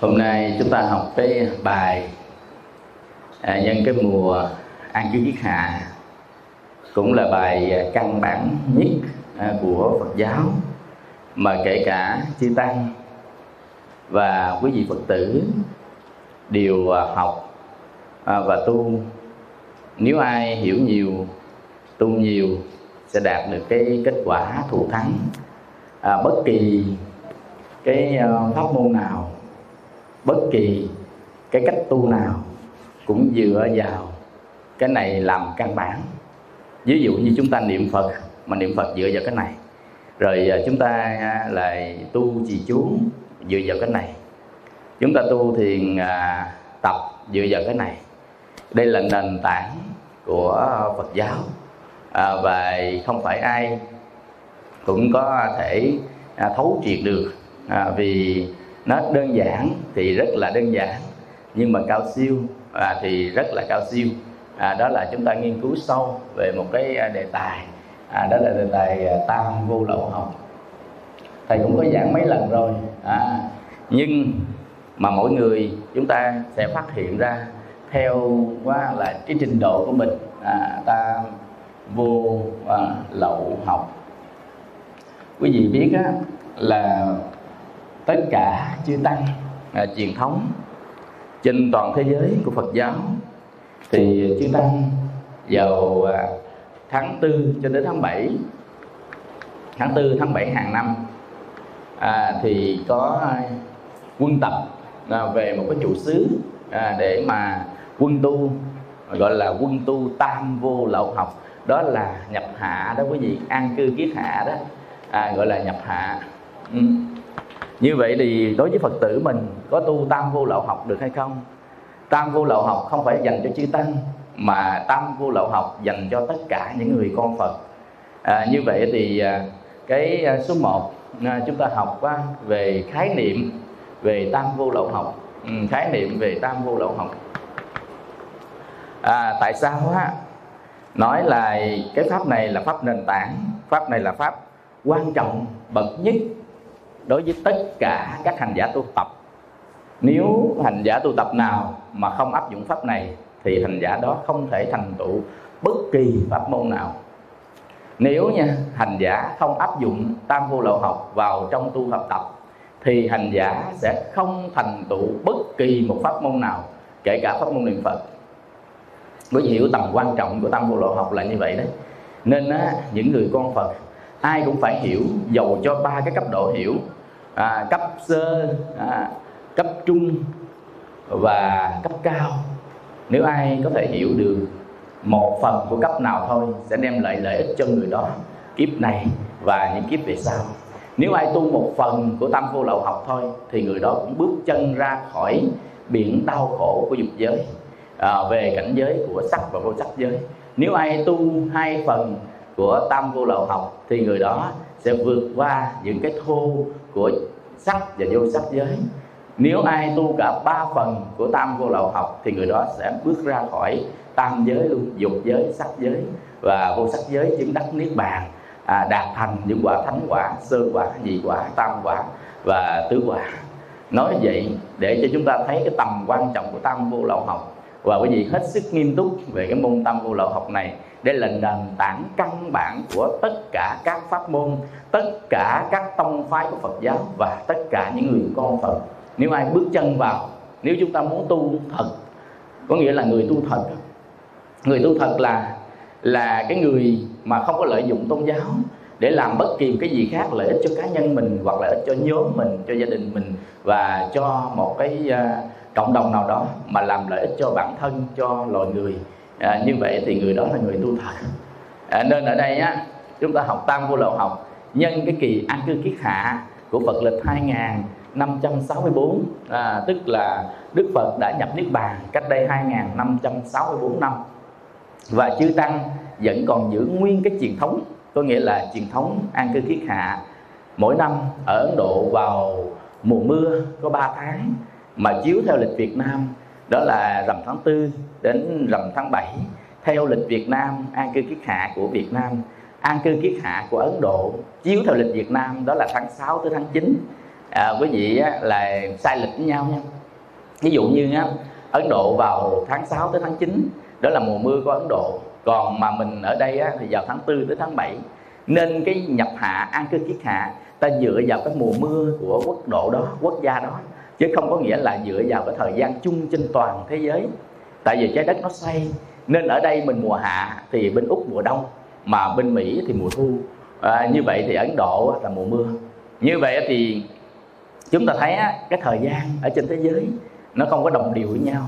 Hôm nay chúng ta học cái bài à, nhân cái mùa an cư giết hạ. Cũng là bài à, căn bản nhất à, của Phật giáo mà kể cả chư tăng và quý vị Phật tử đều à, học à, và tu. Nếu ai hiểu nhiều tu nhiều sẽ đạt được cái kết quả thù thắng. À, bất kỳ cái à, pháp môn nào bất kỳ cái cách tu nào cũng dựa vào cái này làm căn bản. Ví dụ như chúng ta niệm phật mà niệm phật dựa vào cái này. Rồi à, chúng ta à, lại tu trì chú dựa vào cái này. Chúng ta tu thiền à, tập dựa vào cái này. Đây là nền tảng của phật giáo. À, và không phải ai cũng có thể à, thấu triệt được. À, vì nó đơn giản thì rất là đơn giản nhưng mà cao siêu à, thì rất là cao siêu. À, đó là chúng ta nghiên cứu sâu về một cái à, đề tài. À, đó là đề tài à, tam vô lậu học. Thầy cũng có giảng mấy lần rồi à, nhưng mà mỗi người chúng ta sẽ phát hiện ra theo qua là cái trình độ của mình à, ta vô à, lậu học. Quý vị biết á, là tất cả chư tăng à, truyền thống trên toàn thế giới của Phật giáo. Thì chư tăng vào à, tháng 4 cho đến tháng 7 tháng 4 tháng 7 hàng năm à, thì có quân tập à, về một cái trụ xứ à, để mà quân tu gọi là quân tu tam vô lậu học. Đó là nhập hạ đó quý vị an cư kiết hạ đó à, gọi là nhập hạ. Ừ như vậy thì đối với phật tử mình có tu tam vô lậu học được hay không? Tam vô lậu học không phải dành cho chư tăng mà tam vô lậu học dành cho tất cả những người con phật. À, như vậy thì à, cái à, số 1 à, chúng ta học về khái niệm về tam vô lậu học. Ừ, khái niệm về tam vô lậu học. À, tại sao á? Nói là cái pháp này là pháp nền tảng pháp này là pháp quan trọng bậc nhất đối với tất cả các hành giả tu tập nếu hành giả tu tập nào mà không áp dụng pháp này thì hành giả đó không thể thành tựu bất kỳ pháp môn nào. Nếu nha hành giả không áp dụng tam vô lậu học vào trong tu học tập thì hành giả sẽ không thành tựu bất kỳ một pháp môn nào kể cả pháp môn niệm phật. Với hiểu tầm quan trọng của tam vô lậu học là như vậy đấy. Nên á, những người con phật ai cũng phải hiểu dầu cho ba cái cấp độ hiểu à, cấp sơ à, cấp trung và cấp cao. Nếu ai có thể hiểu được một phần của cấp nào thôi sẽ đem lại lợi ích cho người đó kiếp này và những kiếp về sau. Nếu ai tu một phần của tam vô lậu học thôi thì người đó cũng bước chân ra khỏi biển đau khổ của dục giới à, về cảnh giới của sắc và vô sắc giới. Nếu ai tu hai phần của tam vô lậu học thì người đó sẽ vượt qua những cái thô của sắc và vô sắc giới. Nếu ai tu cả ba phần của tam vô lậu học thì người đó sẽ bước ra khỏi tam giới luôn dục giới sắc giới và vô sắc giới chứng đắc niết bàn à, đạt thành những quả thánh quả sơ quả nhị quả tam quả và tứ quả. Nói vậy để cho chúng ta thấy cái tầm quan trọng của tam vô lậu học. Và quý vị hết sức nghiêm túc về cái môn tam vô lậu học này đây là nền tảng căn bản của tất cả các pháp môn tất cả các tông phái của phật giáo và tất cả những người con phật. Nếu ai bước chân vào nếu chúng ta muốn tu thật có nghĩa là người tu thật. Người tu thật là là cái người mà không có lợi dụng tôn giáo để làm bất kỳ cái gì khác lợi ích cho cá nhân mình hoặc lợi ích cho nhóm mình cho gia đình mình và cho một cái uh, cộng đồng nào đó mà làm lợi ích cho bản thân cho loài người à, như vậy thì người đó là người tu thật à, nên ở đây á chúng ta học tam vô lậu học nhân cái kỳ an cư kiết hạ của Phật lịch 2564 à, tức là Đức Phật đã nhập Niết Bàn cách đây 2564 năm và chư Tăng vẫn còn giữ nguyên cái truyền thống có nghĩa là truyền thống an cư kiết hạ. Mỗi năm ở Ấn Độ vào mùa mưa có 3 tháng mà chiếu theo lịch Việt Nam đó là rằm tháng 4 đến rằm tháng 7 theo lịch Việt Nam an cư kiết hạ của Việt Nam an cư kiết hạ của Ấn Độ chiếu theo lịch Việt Nam đó là tháng 6 tới tháng 9 à, quý vị á, là sai lịch với nhau nha. Ví dụ như á, Ấn Độ vào tháng 6 tới tháng 9 đó là mùa mưa của Ấn Độ. Còn mà mình ở đây á, thì vào tháng 4 tới tháng 7 nên cái nhập hạ an cư kiết hạ ta dựa vào cái mùa mưa của quốc độ đó quốc gia đó chứ không có nghĩa là dựa vào cái thời gian chung trên toàn thế giới. Tại vì trái đất nó xoay nên ở đây mình mùa hạ thì bên úc mùa đông mà bên mỹ thì mùa thu. À, như vậy thì ấn độ là mùa mưa. Như vậy thì chúng ta thấy á, cái thời gian ở trên thế giới nó không có đồng đều với nhau.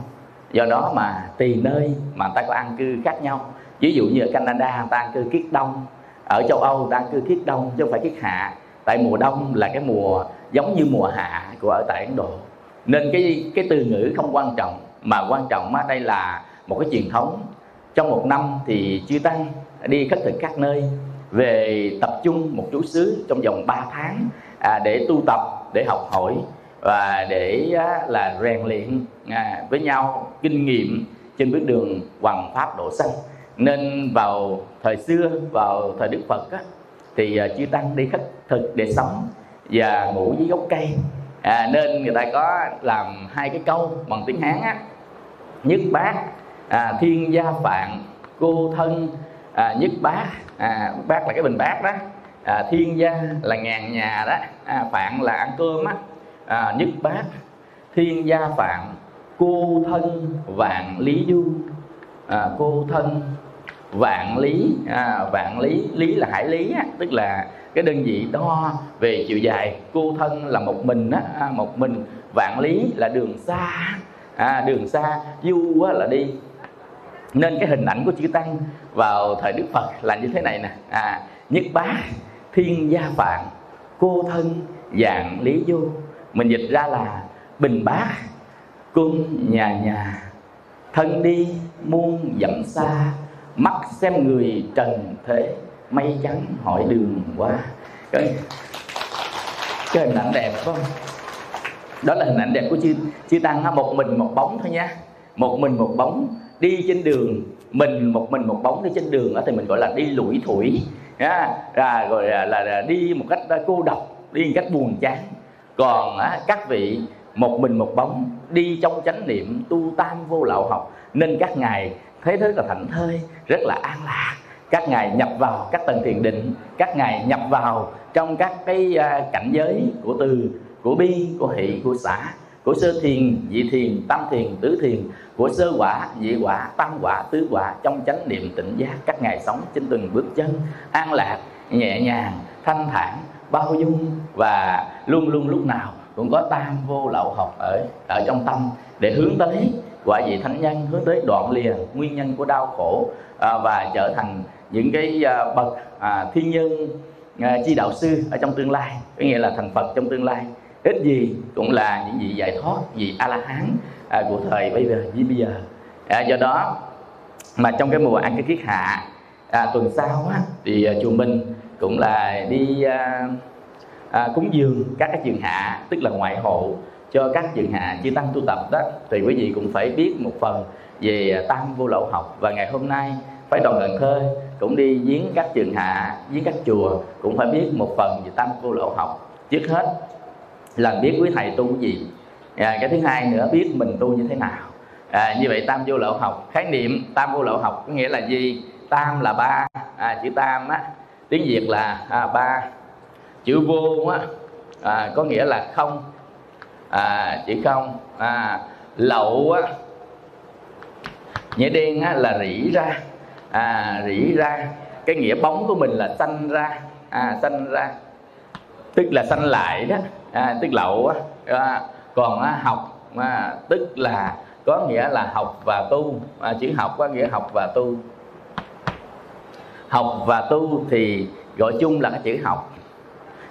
Do đó mà tùy nơi mà người ta có an cư khác nhau. Ví dụ như ở canada người ta an cư kiết đông. Ở châu âu người ta an cư kiết đông chứ không phải kiết hạ. Tại mùa đông là cái mùa giống như mùa hạ của ở tại ấn độ. Nên cái cái từ ngữ không quan trọng mà quan trọng ở đây là một cái truyền thống. Trong một năm thì chư tăng đi khất thực các nơi về tập trung một chú xứ trong vòng 3 tháng à, để tu tập để học hỏi và để á, là rèn luyện à, với nhau kinh nghiệm trên bước đường hoàng pháp độ sanh. Nên vào thời xưa vào thời đức phật á, thì à, chư tăng đi khất thực để sống và ngủ dưới gốc cây. À, nên người ta có làm hai cái câu bằng tiếng hán á. Nhất bát à, thiên gia phạn cô thân. À, nhất bát à, bát là cái bình bát đó. À, thiên gia là ngàn nhà đó. À, phạn là ăn cơm á. À, nhất bát thiên gia phạn cô thân vạn lý du. À, cô thân vạn lý à, vạn lý lý là hải lý á, tức là cái đơn vị đo về chiều dài cô thân là một mình á, à, một mình. Vạn lý là đường xa à, đường xa du á, là đi. Nên cái hình ảnh của chữ tăng vào thời đức phật là như thế này nè. À, nhất bá thiên gia phạn cô thân dạng lý du mình dịch ra là bình bác cung nhà nhà. Thân đi muôn dặm xa mắt xem người trần thế mây trắng hỏi đường quá. Cái, cái hình ảnh đẹp không? Đó là hình ảnh đẹp của chư chư tăng ha một mình một bóng thôi nha. Một mình một bóng đi trên đường mình một mình một bóng đi trên đường đó thì mình gọi là đi lủi thủi. À, rồi là, là, là đi một cách à, cô độc đi một cách buồn chán. Còn á, các vị một mình một bóng đi trong chánh niệm tu tam vô lậu học nên các ngài thấy rất là thảnh thơi rất là an lạc các ngài nhập vào các tầng thiền định các ngài nhập vào trong các cái à, cảnh giới của từ của bi của hỷ của xã của sơ thiền dị thiền tam thiền tứ thiền của sơ quả dị quả tam quả tứ quả trong chánh niệm tỉnh giác. Các ngài sống trên từng bước chân an lạc nhẹ nhàng thanh thản bao dung và luôn luôn lúc nào cũng có tam vô lậu học ở ở trong tâm để hướng tới quả vị thánh nhân hướng tới đoạn lìa nguyên nhân của đau khổ à, và trở thành những cái à, bậc à, thiên nhân à, chi đạo sư ở trong tương lai có nghĩa là thành phật trong tương lai. Ít gì cũng là những vị giải thoát vị a la hán à, của thời bây giờ như bây giờ. À, do đó mà trong cái mùa ăn cái kiết hạ à, tuần sau á, thì à, chùa minh cũng là đi à, à, cúng dường các cái trường hạ tức là ngoại hộ cho các trường hạ chư tăng tu tập đó. Thì quý vị cũng phải biết một phần về à, tam vô lậu học. Và ngày hôm nay phải đoàn Cần Thơ cũng đi viếng các trường hạ viếng các chùa cũng phải biết một phần về tam vô lậu học. Trước hết là biết quý thầy tu cái gì. À, cái thứ hai nữa biết mình tu như thế nào. À, như vậy tam vô lậu học khái niệm tam vô lậu học có nghĩa là gì? Tam là ba à, chữ tam á tiếng việt là à, ba chữ vô á à, có nghĩa là không à, chữ không à, lậu á nghĩa đen á, là rỉ ra à, rỉ ra. Cái nghĩa bóng của mình là sanh ra. À, sanh ra. Tức là sanh lại đó. À, tức lậu á. À, còn á, học à, tức là có nghĩa là học và tu. À, chữ học có nghĩa học và tu. Học và tu thì gọi chung là cái chữ học.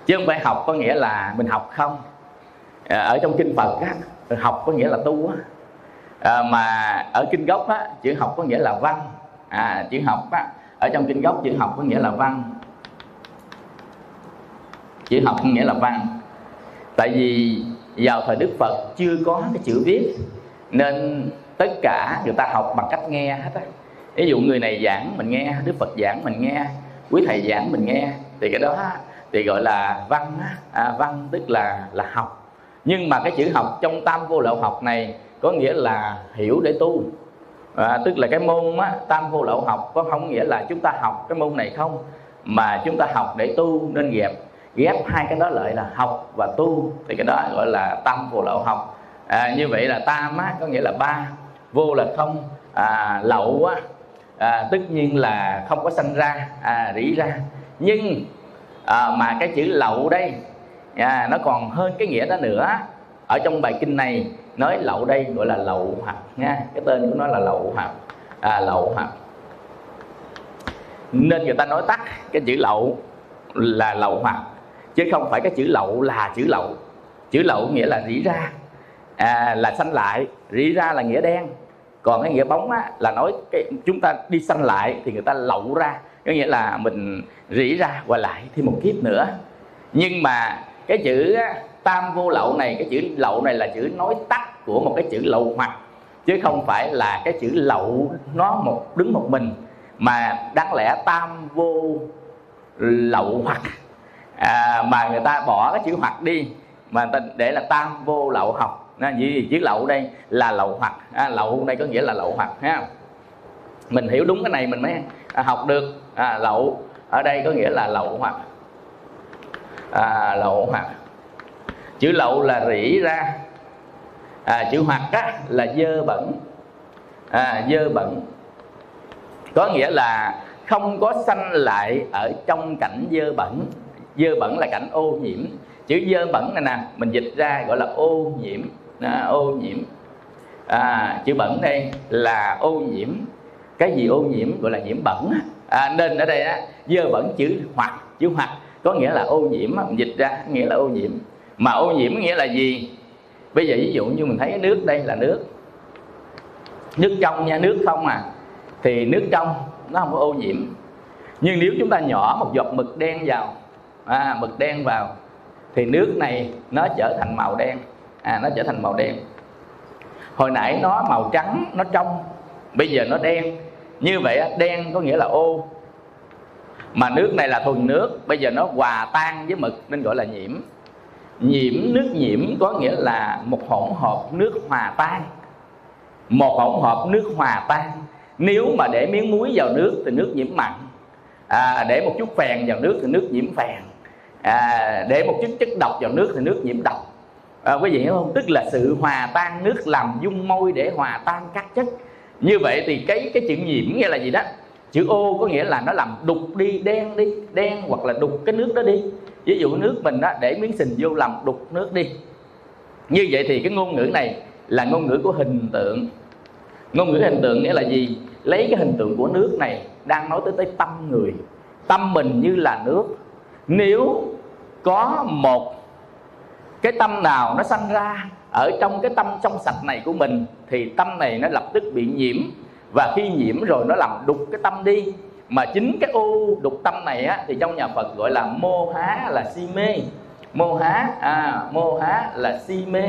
Chứ không phải học có nghĩa là mình học không. À, ở trong kinh phật á, học có nghĩa là tu á. À, mà ở kinh gốc á, chữ học có nghĩa là văn à, chữ học á, ở trong kinh gốc chữ học có nghĩa là văn. Chữ học có nghĩa là văn. Tại vì vào thời đức phật chưa có cái chữ viết nên tất cả người ta học bằng cách nghe hết á. Ví dụ người này giảng mình nghe đức phật giảng mình nghe quý thầy giảng mình nghe thì cái đó thì gọi là văn à, văn tức là là học. Nhưng mà cái chữ học trong tam vô lậu học này có nghĩa là hiểu để tu à, tức là cái môn á, tam vô lậu học có không nghĩa là chúng ta học cái môn này không? Mà chúng ta học để tu nên ghép. Ghép hai cái đó lại là học và tu. Thì cái đó gọi là tam vô lậu học. À, như vậy là tam á, có nghĩa là ba. Vô là không. À, lậu á, à, tất nhiên là không có sanh ra à, rỉ ra. Nhưng à, mà cái chữ lậu đây à, nó còn hơn cái nghĩa đó nữa ở trong bài kinh này nói lậu đây gọi là lậu hoặc nha. Cái tên của nó là lậu hoặc à, lậu hoặc nên người ta nói tắt cái chữ lậu là lậu hoặc chứ không phải cái chữ lậu là chữ lậu. Chữ lậu nghĩa là rỉ ra. À, là xanh lại. Rỉ ra là nghĩa đen. Còn cái nghĩa bóng á, là nói cái chúng ta đi xanh lại thì người ta lậu ra. Có nghĩa là mình rỉ ra qua lại thêm một kiếp nữa. Nhưng mà cái chữ tam vô lậu này cái chữ lậu này là chữ nói tắt của một cái chữ lậu hoặc chứ không phải là cái chữ lậu nó một đứng một mình mà đáng lẽ tam vô lậu hoặc à, mà người ta bỏ cái chữ hoặc đi mà người ta để là tam vô lậu học. À, gì chữ lậu đây là lậu hoặc à, lậu đây có nghĩa là lậu hoặc ha. Mình hiểu đúng cái này mình mới học được. À, lậu ở đây có nghĩa là lậu hoặc à, lậu hoặc chữ lậu là rỉ ra. À, chữ hoặc á, là dơ bẩn. À, dơ bẩn. Có nghĩa là không có sanh lại ở trong cảnh dơ bẩn. Dơ bẩn là cảnh ô nhiễm. Chữ dơ bẩn này nè mình dịch ra gọi là ô nhiễm. À, ô nhiễm. À, chữ bẩn đây là ô nhiễm. Cái gì ô nhiễm? Gọi là nhiễm bẩn à, nên ở đây á, dơ bẩn chữ hoặc. Chữ hoặc có nghĩa là ô nhiễm mình dịch ra nghĩa là ô nhiễm mà ô nhiễm nghĩa là gì? Bây giờ ví dụ như mình thấy nước đây là nước. Nước trong nha nước không à. Thì nước trong nó không có ô nhiễm. Nhưng nếu chúng ta nhỏ một giọt mực đen vào à, mực đen vào thì nước này nó trở thành màu đen. À nó trở thành màu đen. Hồi nãy nó màu trắng nó trong bây giờ nó đen. Như vậy đen có nghĩa là ô. Mà nước này là thuần nước bây giờ nó hòa tan với mực nên gọi là nhiễm nhiễm nước nhiễm có nghĩa là một hỗn hợp nước hòa tan. Một hỗn hợp nước hòa tan. Nếu mà để miếng muối vào nước thì nước nhiễm mặn. À, để một chút phèn vào nước thì nước nhiễm phèn à, để một chút chất độc vào nước thì nước nhiễm độc. À, quý vị hiểu không? Tức là sự hòa tan nước làm dung môi để hòa tan các chất. Như vậy thì cái cái chữ nhiễm nghĩa là gì đó? Chữ ô có nghĩa là nó làm đục đi, đen đi, đen hoặc là đục cái nước đó đi. Ví dụ nước mình đó để miếng sình vô làm đục nước đi. Như vậy thì cái ngôn ngữ này là ngôn ngữ của hình tượng. Ngôn ngữ hình tượng nghĩa là gì? Lấy cái hình tượng của nước này đang nói tới tới tâm người. Tâm mình như là nước. Nếu có một cái tâm nào nó sanh ra ở trong cái tâm trong sạch này của mình, thì tâm này nó lập tức bị nhiễm và khi nhiễm rồi nó làm đục cái tâm đi. Mà chính cái ô đục tâm này á, thì trong nhà Phật gọi là mô há là si mê. Mô há à mô há là si mê.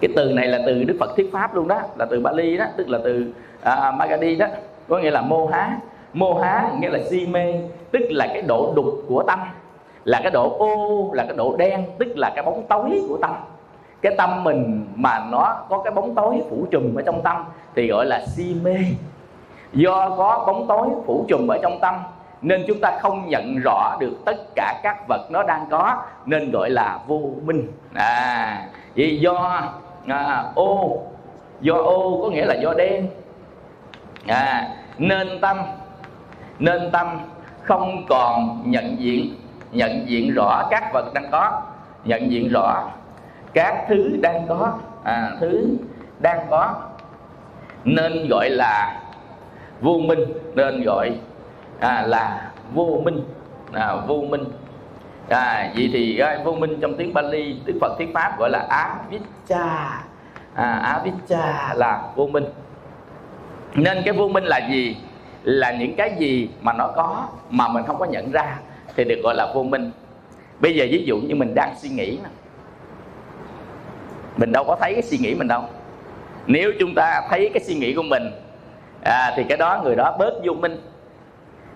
Cái từ này là từ Đức Phật thuyết pháp luôn đó là từ Bali đó tức là từ à, à Magadi đó có nghĩa là mô há. Mô há nghĩa là si mê tức là cái độ đục của tâm là cái độ ô là cái độ đen tức là cái bóng tối của tâm cái tâm mình mà nó có cái bóng tối phủ trùm ở trong tâm thì gọi là si mê. Do có bóng tối phủ trùm ở trong tâm nên chúng ta không nhận rõ được tất cả các vật nó đang có nên gọi là vô minh. À vì do à, ô do ô có nghĩa là do đen à nên tâm nên tâm không còn nhận diện nhận diện rõ các vật đang có nhận diện rõ các thứ đang có à, thứ đang có nên gọi là vô minh nên gọi à, là vô minh à, vô minh. À, vậy thì à, vô minh trong tiếng Bali Đức Phật thuyết pháp gọi là avicca à, avicca là vô minh. Nên cái vô minh là gì? Là những cái gì mà nó có mà mình không có nhận ra thì được gọi là vô minh. Bây giờ ví dụ như mình đang suy nghĩ mình đâu có thấy cái suy nghĩ mình đâu. Nếu chúng ta thấy cái suy nghĩ của mình à, thì cái đó người đó bớt vô minh.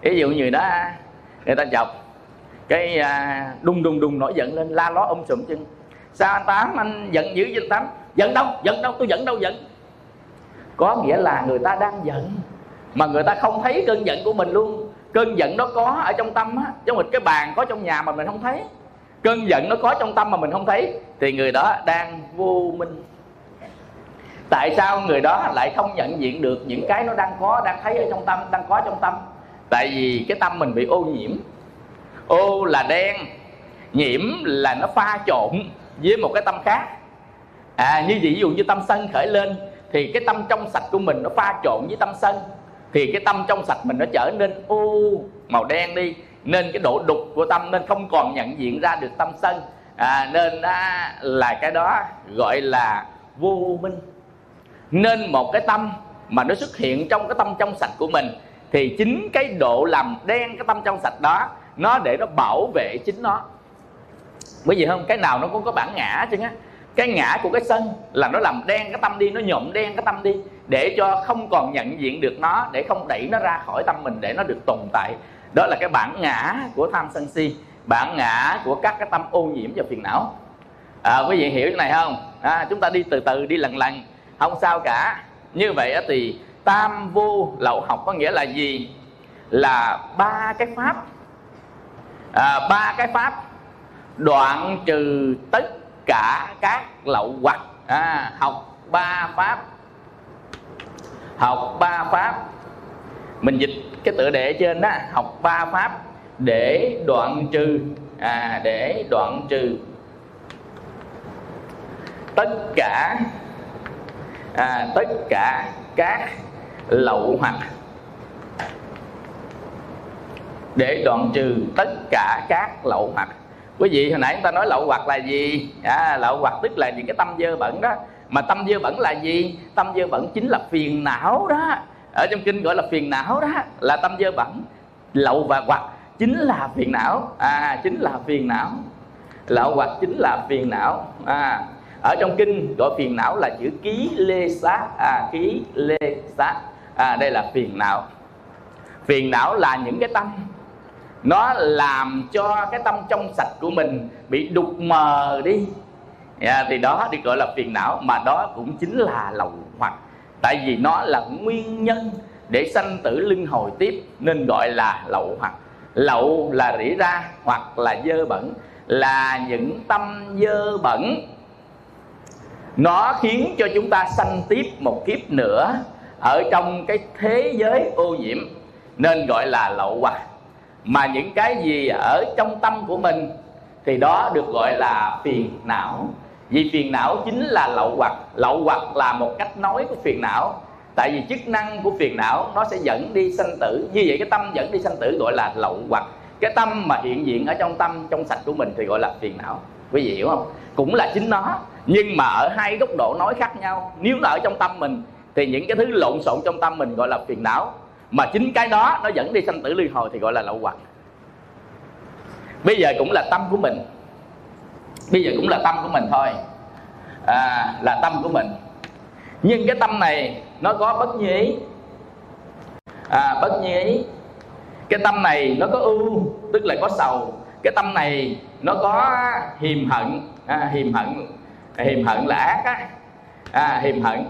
Ví dụ như đó người ta chọc cái à, đùng đùng đùng nổi giận lên la ló um ôm sụm chân. Sao anh tám anh giận dữ với anh tám? Giận đâu giận đâu tôi giận đâu giận. Có nghĩa là người ta đang giận mà người ta không thấy cơn giận của mình luôn. Cơn giận nó có ở trong tâm á giống như cái bàn có trong nhà mà mình không thấy cơn giận nó có trong tâm mà mình không thấy, thì người đó đang vô minh. Tại sao người đó lại không nhận diện được những cái nó đang có, đang thấy ở trong tâm, đang có trong tâm? Tại vì cái tâm mình bị ô nhiễm. Ô là đen, nhiễm là nó pha trộn với một cái tâm khác. À như ví dụ như tâm sân khởi lên, thì cái tâm trong sạch của mình nó pha trộn với tâm sân, thì cái tâm trong sạch mình nó trở nên ô màu đen đi nên cái độ đục của tâm nên không còn nhận diện ra được tâm sân. À, nên à, là cái đó gọi là vô minh. Nên một cái tâm mà nó xuất hiện trong cái tâm trong sạch của mình thì chính cái độ làm đen cái tâm trong sạch đó nó để nó bảo vệ chính nó. Bởi vì không cái nào nó cũng có bản ngã chứ á cái ngã của cái sân là nó làm đen cái tâm đi nó nhộm đen cái tâm đi để cho không còn nhận diện được nó để không đẩy nó ra khỏi tâm mình để nó được tồn tại đó là cái bản ngã của tham sân si bản ngã của các cái tâm ô nhiễm và phiền não. À, quý vị hiểu cái này không? À, chúng ta đi từ từ đi lần lần. Không sao cả. Như vậy thì tam vô lậu học có nghĩa là gì? Là ba cái pháp. À, ba cái pháp đoạn trừ tất cả các lậu hoặc. À, học ba pháp. Học ba pháp mình dịch cái tựa đề trên đó học ba pháp để đoạn trừ. À, để đoạn trừ. Tất cả à, tất cả các lậu hoặc để đoạn trừ tất cả các lậu hoặc. Quý vị hồi nãy chúng ta nói lậu hoặc là gì? À, lậu hoặc tức là những cái tâm dơ bẩn đó. Mà tâm dơ bẩn là gì? Tâm dơ bẩn chính là phiền não đó ở trong kinh gọi là phiền não đó là tâm dơ bẩn lậu và hoặc chính là phiền não. À chính là phiền não. Lậu hoặc chính là phiền não. À ở trong kinh gọi phiền não là chữ ký lê xá. À ký lê xá. À đây là phiền não. Phiền não là những cái tâm. Nó làm cho cái tâm trong sạch của mình bị đục mờ đi. À, thì đó được gọi là phiền não mà đó cũng chính là lậu hoặc tại vì nó là nguyên nhân để sanh tử luân hồi tiếp, nên gọi là lậu hoặc. Lậu là rỉ ra hoặc là dơ bẩn, là những tâm dơ bẩn. Nó khiến cho chúng ta sanh tiếp một kiếp nữa ở trong cái thế giới ô nhiễm, nên gọi là lậu hoặc. Mà những cái gì ở trong tâm của mình thì đó được gọi là phiền não vì phiền não chính là lậu hoặc. Lậu hoặc là một cách nói của phiền não. Tại vì chức năng của phiền não, nó sẽ dẫn đi sanh tử. Như vậy cái tâm dẫn đi sanh tử gọi là lậu hoặc. Cái tâm mà hiện diện ở trong tâm, trong sạch của mình thì gọi là phiền não. Quý vị hiểu không? Cũng là chính nó. Nhưng mà ở hai góc độ nói khác nhau. Nếu là ở trong tâm mình, thì những cái thứ lộn xộn trong tâm mình gọi là phiền não. Mà chính cái đó, nó dẫn đi sanh tử luân hồi thì gọi là lậu hoặc. Bây giờ cũng là tâm của mình bây giờ cũng là tâm của mình thôi. À, là tâm của mình. Nhưng cái tâm này nó có bất như ý. À, bất như ý. Cái tâm này nó có ưu tức là có sầu. Cái tâm này nó có hiềm hận. À, hiềm hận. Hiềm hận là ác á. À, hiềm hận.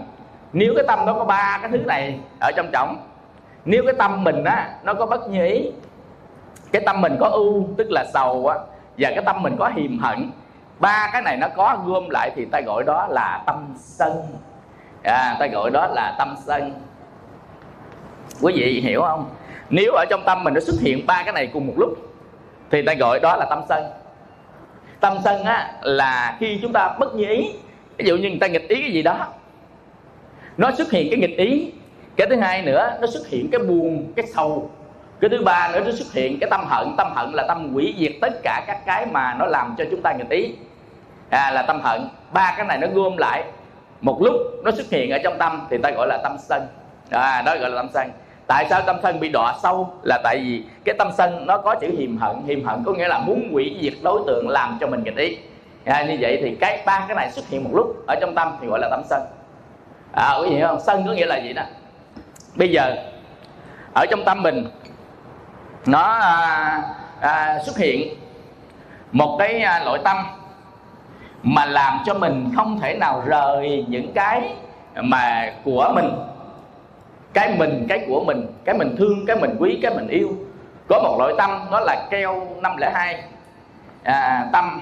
Nếu cái tâm nó có ba cái thứ này ở trong trọng nếu cái tâm mình á nó có bất như ý cái tâm mình có ưu tức là sầu á và cái tâm mình có hiềm hận ba cái này nó có gom lại thì ta gọi đó là tâm sân. À, ta gọi đó là tâm sân. Quý vị hiểu không? Nếu ở trong tâm mình nó xuất hiện ba cái này cùng một lúc thì ta gọi đó là tâm sân. Tâm sân á là khi chúng ta bất như ý. Ví dụ như người ta nghịch ý cái gì đó nó xuất hiện cái nghịch ý. Cái thứ hai nữa nó xuất hiện cái buồn cái sầu cái thứ ba nữa nó xuất hiện cái tâm hận. Tâm hận là tâm hủy diệt tất cả các cái mà nó làm cho chúng ta nghịch ý. À, là tâm hận. Ba cái này nó gom lại. Một lúc nó xuất hiện ở trong tâm thì ta gọi là tâm sân. À, đó gọi là tâm sân. Tại sao tâm sân bị đọa sâu? Là tại vì cái tâm sân nó có chữ hiềm hận. Hiềm hận có nghĩa là muốn hủy diệt đối tượng làm cho mình nghịch ý. À, như vậy thì cái ba cái này xuất hiện một lúc ở trong tâm thì gọi là tâm sân. À quý vị hiểu không? Sân có nghĩa là gì đó? Bây giờ ở trong tâm mình nó à, à, xuất hiện một cái à, nội tâm mà làm cho mình không thể nào rời những cái mà của mình. Cái mình cái của mình cái mình thương cái mình quý cái mình yêu. Có một loại tâm đó là keo 502 à, tâm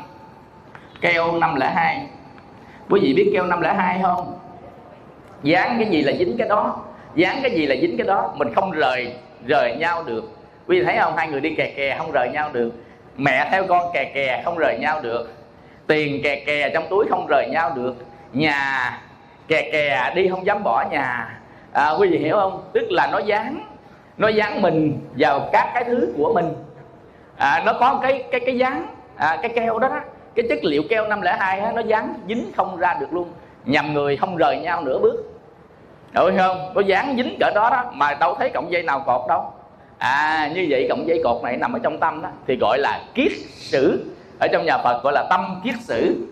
keo 502 quý vị biết keo 502 không? Dán cái gì là dính cái đó? Dán cái gì là dính cái đó? Mình không rời rời nhau được quý vị thấy không? Hai người đi kè kè không rời nhau được. Mẹ theo con kè kè không rời nhau được. Tiền kè kè trong túi không rời nhau được. Nhà kè kè đi không dám bỏ nhà. À, quý vị hiểu không? Tức là nó dán nó dán mình vào các cái thứ của mình. À, nó có cái cái cái dán à, cái keo đó, đó. Cái chất liệu keo 502 á, nó dán dính không ra được luôn. Nhầm người không rời nhau nửa bước. Đúng không? Có dán dính cỡ đó đó mà đâu thấy cọng dây nào cột đâu à như vậy cọng dây cột này nằm ở trong tâm đó thì gọi là kiết sử. Ở trong nhà phật gọi là tâm kiết sử.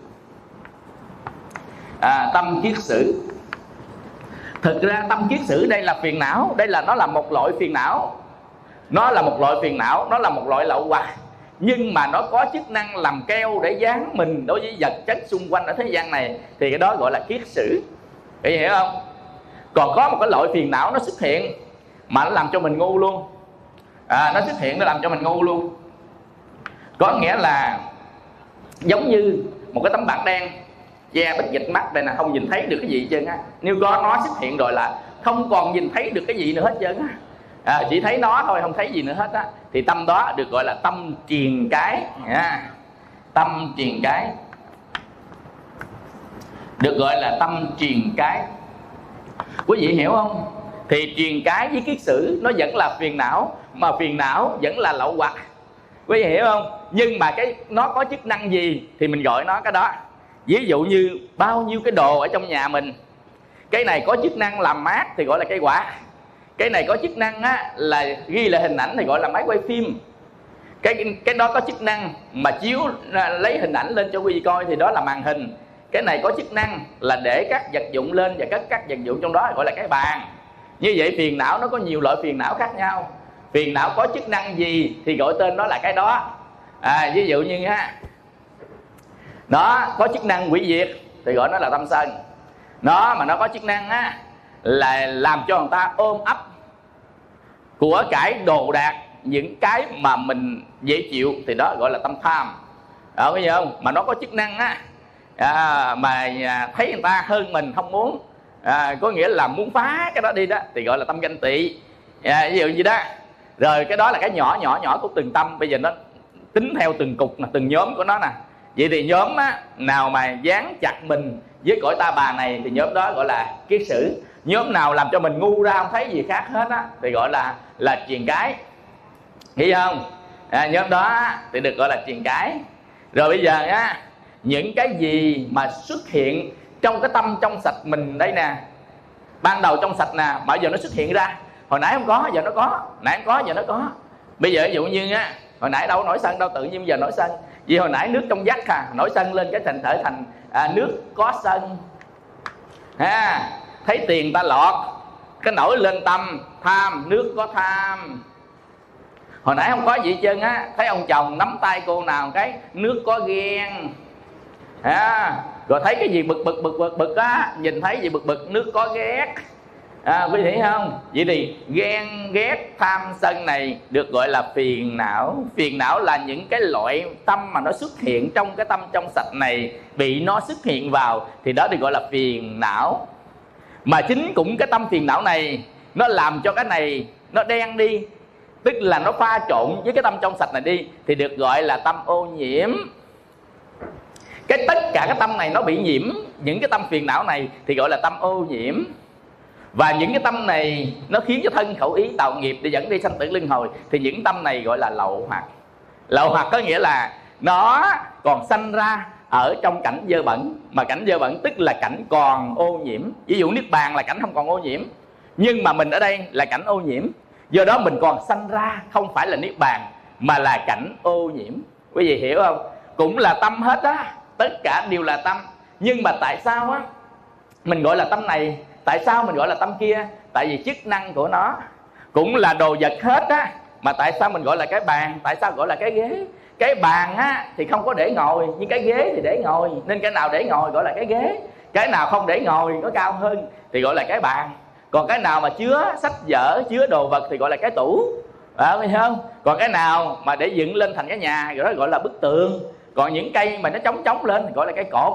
À, tâm kiết sử. Thực ra tâm kiết sử đây là phiền não đây là nó là một loại phiền não. Nó là một loại phiền não nó là một loại lậu hoặc nhưng mà nó có chức năng làm keo để dán mình đối với vật chất xung quanh ở thế gian này thì cái đó gọi là kiết sử. Hiểu không? Còn có một cái loại phiền não nó xuất hiện mà nó làm cho mình ngu luôn à, nó xuất hiện nó làm cho mình ngu luôn. Có nghĩa là giống như một cái tấm bạc đen che bích dịch mắt đây là không nhìn thấy được cái gì hết trơn á. Nếu có nó xuất hiện rồi là không còn nhìn thấy được cái gì nữa hết trơn á. À, chỉ thấy nó thôi không thấy gì nữa hết á. Thì tâm đó được gọi là tâm triền cái à, tâm triền cái. Được gọi là tâm triền cái. Quý vị hiểu không? Thì truyền cái với kiết sử nó vẫn là phiền não mà phiền não vẫn là lậu hoặc. Quý vị hiểu không? Nhưng mà cái nó có chức năng gì thì mình gọi nó cái đó. Ví dụ như bao nhiêu cái đồ ở trong nhà mình. Cái này có chức năng làm mát thì gọi là cây quả. Cái này có chức năng á, là ghi lại hình ảnh thì gọi là máy quay phim. Cái cái đó có chức năng mà chiếu lấy hình ảnh lên cho quý vị coi thì đó là màn hình. Cái này có chức năng là để các vật dụng lên và các các vật dụng trong đó gọi là cái bàn. Như vậy phiền não nó có nhiều loại phiền não khác nhau phiền não có chức năng gì thì gọi tên đó là cái đó. À, ví dụ như ha nó có chức năng hủy diệt thì gọi nó là tâm sân. Nó mà nó có chức năng á là làm cho người ta ôm ấp của cải đồ đạc những cái mà mình dễ chịu thì đó gọi là tâm tham. Ở bây giờ không? Mà nó có chức năng á à, mà à, thấy người ta hơn mình không muốn à, có nghĩa là muốn phá cái đó đi đó thì gọi là tâm ganh tị. À, ví dụ như đó rồi cái đó là cái nhỏ nhỏ nhỏ của từng tâm. Bây giờ nó tính theo từng cục từng nhóm của nó nè. Vậy thì nhóm á, nào mà dán chặt mình với cõi ta bà này thì nhóm đó gọi là kiết sử. Nhóm nào làm cho mình ngu ra không thấy gì khác hết á thì gọi là là truyền cái. Hiểu không? À, nhóm đó thì được gọi là truyền cái. Rồi bây giờ á những cái gì mà xuất hiện trong cái tâm trong sạch mình đây nè ban đầu trong sạch nè mà giờ nó xuất hiện ra hồi nãy không có giờ nó có. Nãy không có giờ nó có. Bây giờ ví dụ như á hồi nãy đâu nổi sân đâu tự nhiên giờ nổi sân vì hồi nãy nước trong vắt à nổi sân lên cái thành thể thành à, nước có sân ha thấy tiền ta lọt cái nổi lên tâm tham nước có tham. Hồi nãy không có gì chân á thấy ông chồng nắm tay cô nào cái nước có ghen. À, rồi thấy cái gì bực bực bực bực bực á nhìn thấy gì bực bực nước có ghét à, quý vị thấy không? Vậy thì ghen ghét tham sân này được gọi là phiền não. Phiền não là những cái loại tâm mà nó xuất hiện trong cái tâm trong sạch này. Bị nó xuất hiện vào thì đó được gọi là phiền não. Mà chính cũng cái tâm phiền não này nó làm cho cái này nó đen đi. Tức là nó pha trộn với cái tâm trong sạch này đi thì được gọi là tâm ô nhiễm. Cái tất cả cái tâm này nó bị nhiễm. Những cái tâm phiền não này thì gọi là tâm ô nhiễm và những cái tâm này nó khiến cho thân khẩu ý tạo nghiệp để dẫn đi sanh tử luân hồi, thì những tâm này gọi là lậu hoặc. Lậu hoặc có nghĩa là nó còn sanh ra ở trong cảnh dơ bẩn, mà cảnh dơ bẩn tức là cảnh còn ô nhiễm. Ví dụ niết bàn là cảnh không còn ô nhiễm, nhưng mà mình ở đây là cảnh ô nhiễm. Do đó mình còn sanh ra, không phải là niết bàn, mà là cảnh ô nhiễm. Quý vị hiểu không? Cũng là tâm hết á, tất cả đều là tâm. Nhưng mà tại sao á? Mình gọi là tâm này tại sao mình gọi là tâm kia? Tại vì chức năng của nó cũng là đồ vật hết á. Mà tại sao mình gọi là cái bàn? Tại sao gọi là cái ghế? Cái bàn á thì không có để ngồi nhưng cái ghế thì để ngồi. Nên cái nào để ngồi gọi là cái ghế. Cái nào không để ngồi nó cao hơn thì gọi là cái bàn. Còn cái nào mà chứa sách vở chứa đồ vật thì gọi là cái tủ. À, phải không? Còn cái nào mà để dựng lên thành cái nhà rồi đó gọi là bức tường. Còn những cây mà nó chống chống lên thì gọi là cái cột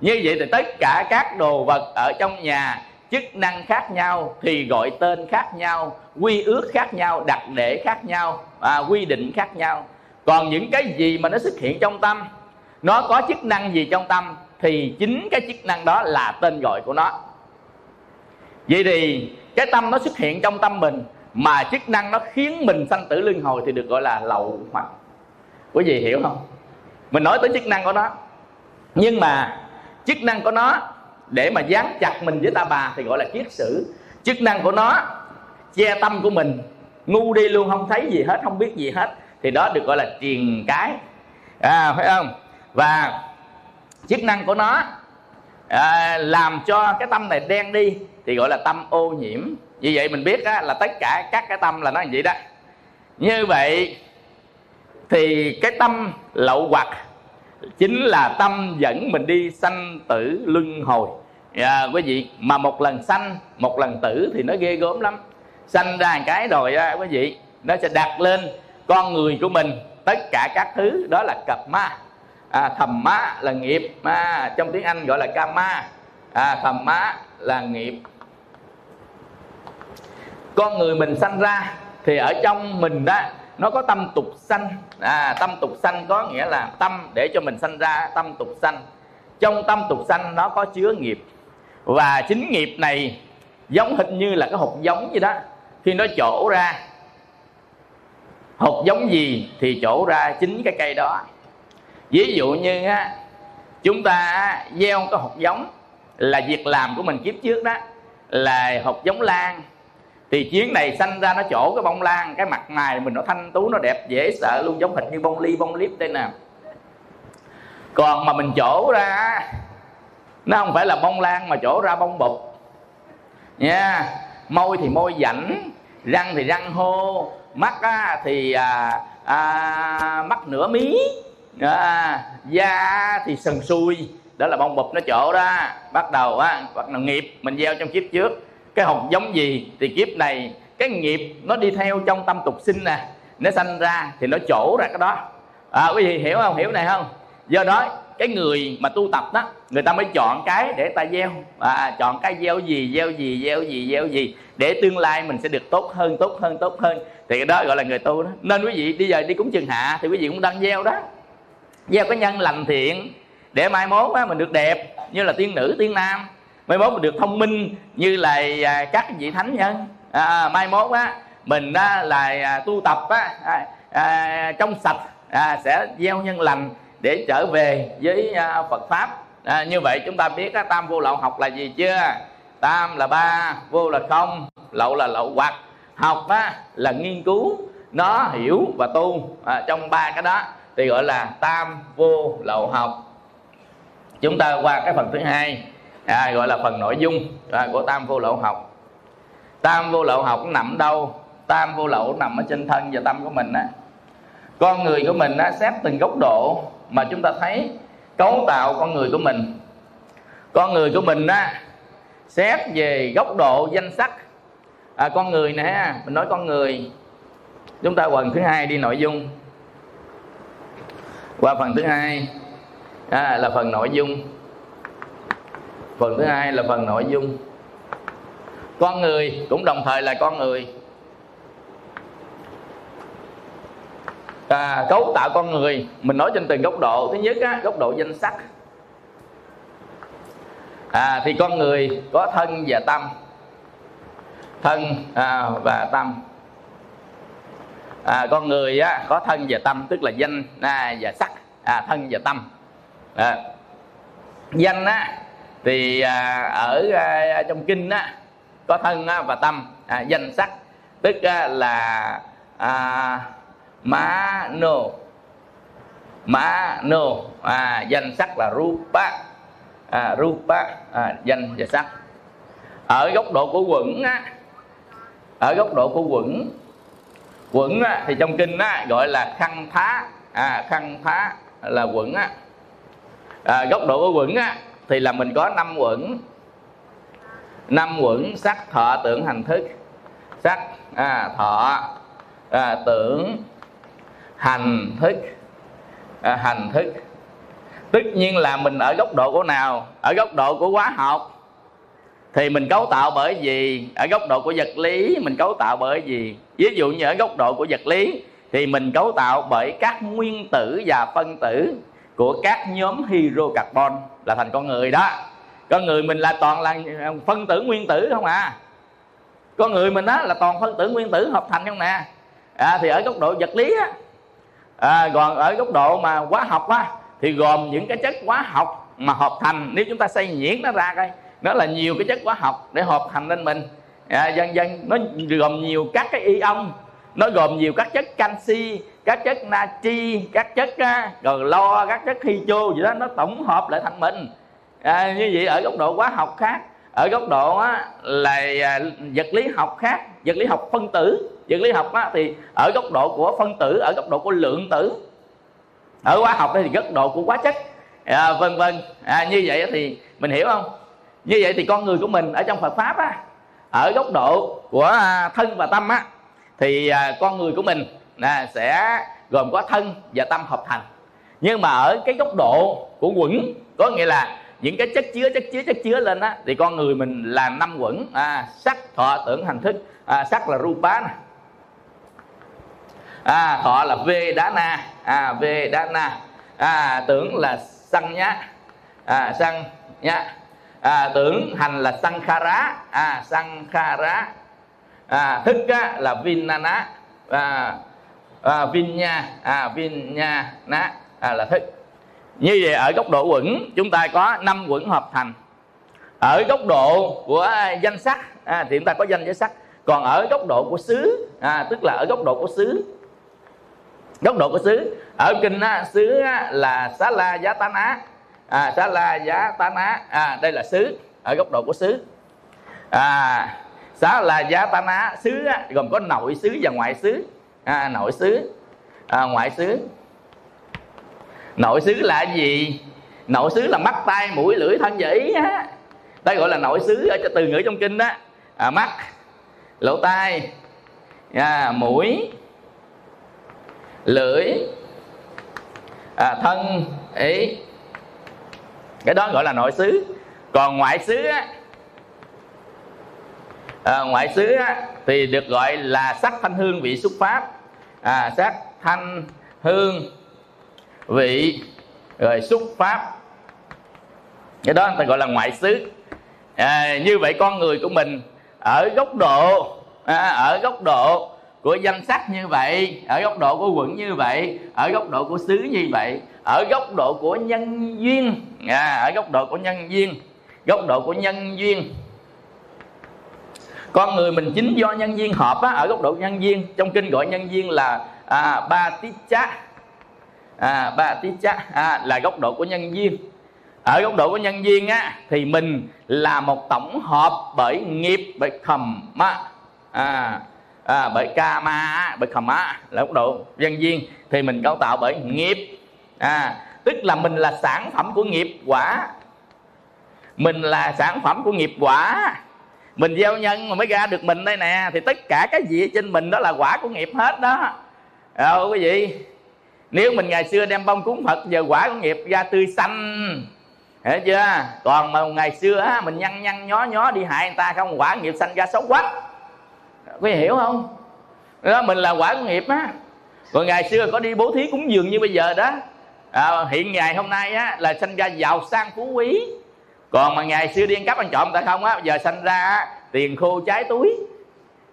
như vậy thì tất cả các đồ vật ở trong nhà chức năng khác nhau thì gọi tên khác nhau quy ước khác nhau đặc để khác nhau à, quy định khác nhau. Còn những cái gì mà nó xuất hiện trong tâm nó có chức năng gì trong tâm thì chính cái chức năng đó là tên gọi của nó. Vậy thì cái tâm nó xuất hiện trong tâm mình mà chức năng nó khiến mình sanh tử luân hồi thì được gọi là lậu hoặc. Quý vị hiểu không? Mình nói tới chức năng của nó. Nhưng mà chức năng của nó để mà dán chặt mình với ta bà thì gọi là kiết sử. Chức năng của nó che tâm của mình. Ngu đi luôn không thấy gì hết không biết gì hết. Thì đó được gọi là truyền cái. À, phải không? Và chức năng của nó à, làm cho cái tâm này đen đi thì gọi là tâm ô nhiễm. Như vậy mình biết á, là tất cả các cái tâm là nó như vậy đó. Như vậy thì cái tâm lậu hoặc chính là tâm dẫn mình đi sanh tử luân hồi. À, quý vị mà một lần sanh một lần tử thì nó ghê gớm lắm. Sanh ra một cái rồi à, quý vị nó sẽ đặt lên con người của mình tất cả các thứ đó là cặp ma. À, thầm má là nghiệp ma trong tiếng anh gọi là kama à, thầm má là nghiệp. Con người mình sanh ra thì ở trong mình đó nó có tâm tục sanh. À, tâm tục sanh có nghĩa là tâm để cho mình sanh ra tâm tục sanh. Trong tâm tục sanh nó có chứa nghiệp. Và chính nghiệp này giống hình như là cái hột giống gì đó. Khi nó trổ ra hột giống gì thì trổ ra chính cái cây đó. Ví dụ như á, chúng ta gieo cái hột giống là việc làm của mình kiếp trước đó là hột giống lan thì chuyến này sanh ra nó chỗ cái bông lan cái mặt mày mình nó thanh tú nó đẹp dễ sợ luôn giống hình như bông ly bông liếp đây nè. Còn mà mình chỗ ra nó không phải là bông lan mà chỗ ra bông bụt nha môi thì môi dảnh răng thì răng hô mắt á, thì à, à, mắt nửa mí à, da thì sần sùi. Đó là bông bụp nó chỗ đó bắt đầu á bắt đầu nghiệp mình gieo trong kiếp trước cái hột giống gì thì kiếp này cái nghiệp nó đi theo trong tâm tục sinh nè. Nó sanh ra thì nó chỗ ra cái đó. À, quý vị hiểu không? Hiểu này không? Do đó cái người mà tu tập đó người ta mới chọn cái để ta gieo. À, chọn cái gieo gì gieo gì gieo gì gieo gì. Để tương lai mình sẽ được tốt hơn tốt hơn tốt hơn. Thì cái đó gọi là người tu đó. Nên quý vị bây giờ đi cúng trường hạ thì quý vị cũng đang gieo đó. Gieo cái nhân lành thiện để mai mốt á, mình được đẹp. Như là tiên nữ tiên nam mai mốt mình được thông minh như là à, các vị thánh nhân à, à, mai mốt á mình á, là à, tu tập á, à, à, trong sạch à, sẽ gieo nhân lành để trở về với à, Phật pháp. À, như vậy chúng ta biết á, tam vô lậu học là gì chưa? Tam là ba vô là không lậu là lậu hoặc. Học á, là nghiên cứu nó hiểu và tu. À, trong ba cái đó thì gọi là tam vô lậu học. Chúng ta qua cái phần thứ hai à, gọi là phần nội dung à, của tam vô lậu học. Tam vô lậu học nằm đâu? Tam vô lậu nằm ở trên thân và tâm của mình á. Con người của mình á xét từng góc độ mà chúng ta thấy cấu tạo con người của mình. Con người của mình á xét về góc độ danh sắc. À, con người nè mình nói con người. Chúng ta quần thứ hai đi nội dung. Qua phần thứ hai à, là phần nội dung phần thứ hai là phần nội dung. Con người cũng đồng thời là con người. À, cấu tạo con người mình nói trên từng góc độ. Thứ nhất á, góc độ danh sắc. À, thì con người có thân và tâm. Thân à, và tâm. À, con người á, có thân và tâm tức là danh à, và sắc. À, thân và tâm. À, danh á, thì à, ở à, trong kinh á, có thân và tâm à, danh sắc. Tức là à, má nô. Má nô à, danh sắc là rupa à, rupa à, danh và sắc. Ở góc độ của quẩn á, ở góc độ của quẩn quẩn á, thì trong kinh á, gọi là khăn thá à, khăn phá là quẩn á. À, góc độ của quẩn á thì là mình có năm quẩn. Năm quẩn sắc thọ tưởng hành thức. Sắc à, thọ à, tưởng hành thức. À, hành thức. Tất nhiên là mình ở góc độ của nào? Ở góc độ của hóa học. Thì mình cấu tạo bởi gì? Ở góc độ của vật lý mình cấu tạo bởi gì? Ví dụ như ở góc độ của vật lý thì mình cấu tạo bởi các nguyên tử và phân tử của các nhóm hydrocarbon là thành con người đó. Con người mình là toàn là ờ, phân tử nguyên tử không à. Con người mình đó là toàn phân tử nguyên tử hợp thành không nè. À, thì ở góc độ vật lý á à, còn ở góc độ mà hóa học á thì gồm những cái chất hóa học mà hợp thành. Nếu chúng ta xây nhuyễn nó ra coi nó là nhiều cái chất hóa học để hợp thành lên mình. À, dần dần nó gồm nhiều các cái ion nó gồm nhiều các chất canxi các chất natri các chất rồi lo các chất hydro gì đó nó tổng hợp lại thành mình. À, như vậy ở góc độ hóa học khác ở góc độ á, là à, vật lý học khác vật lý học phân tử. Vật lý học á, thì ở góc độ của phân tử ở góc độ của lượng tử. Ở hóa học thì góc độ của hóa chất. À, vân vân. À, như vậy thì mình hiểu không? Như vậy thì con người của mình ở trong Phật pháp á ở góc độ của à, thân và tâm á thì à, con người của mình là sẽ gồm có thân và tâm hợp thành. Nhưng mà ở cái góc độ của quẩn có nghĩa là những cái chất chứa chất chứa chất chứa lên á thì con người mình là năm quẩn. À, sắc thọ tưởng hành thức. À, sắc là rupa nè. À, thọ là v đá na à, v đá na à, tưởng là săn nhá. À, săn nhá. À, tưởng hành là sankhara. À, sankhara. À, thức á, là vinana. À, à, vinya à, vinya ná. À, là thức như vậy ở góc độ quẩn chúng ta có năm quẩn hợp thành. Ở góc độ của danh sắc à, thì chúng ta có danh với sắc. Còn ở góc độ của xứ à, tức là ở góc độ của xứ. Góc độ của xứ. Ở kinh á, xứ á, là xá la giá tá ná. À, xá la giá tá ná. À, đây là xứ ở góc độ của xứ. À, xá la giá tá ná xứ á, gồm có nội xứ và ngoại xứ à, nội xứ. À, ngoại xứ. Nội xứ là gì? Nội xứ là mắt tay mũi lưỡi thân và ý á. Đây gọi là nội xứ ở từ ngữ trong kinh đó. À, mắt lỗ tai à, mũi lưỡi à, thân ý. Cái đó gọi là nội xứ. Còn ngoại xứ á à, ngoại xứ á, thì được gọi là sắc thanh hương vị xuất pháp à, sắc thanh hương vị rồi xuất pháp. Cái đó người ta gọi là ngoại xứ. À, như vậy con người của mình ở góc độ à, ở góc độ của danh sắc như vậy ở góc độ của quận như vậy ở góc độ của xứ như vậy ở góc độ của nhân duyên à, ở góc độ của nhân duyên góc độ của nhân duyên con người mình chính do nhân viên hợp á, ở góc độ nhân viên trong kinh gọi nhân viên là à, ba tít chá. À, ba tít chá à, là góc độ của nhân viên ở góc độ của nhân viên á thì mình là một tổng hợp bởi nghiệp bởi khầm á. À, à, bởi karma bởi khầm á là góc độ nhân viên thì mình cấu tạo bởi nghiệp. À, tức là mình là sản phẩm của nghiệp quả. Mình là sản phẩm của nghiệp quả mình gieo nhân mà mới ra được mình đây nè thì tất cả cái gì trên mình đó là quả của nghiệp hết đó. Ờ quý vị nếu mình ngày xưa đem bông cúng phật giờ quả của nghiệp ra tươi xanh. Hiểu chưa? Còn mà ngày xưa á, mình nhăn nhăn nhó nhó đi hại người ta không quả nghiệp xanh ra xấu quá. Quý vị hiểu không? Đó mình là quả của nghiệp á. Còn ngày xưa có đi bố thí cúng dường như bây giờ đó. À, hiện ngày hôm nay á là sinh ra giàu sang phú quý còn mà ngày xưa đi ăn cắp ăn trộm ta không á giờ sinh ra tiền khô trái túi.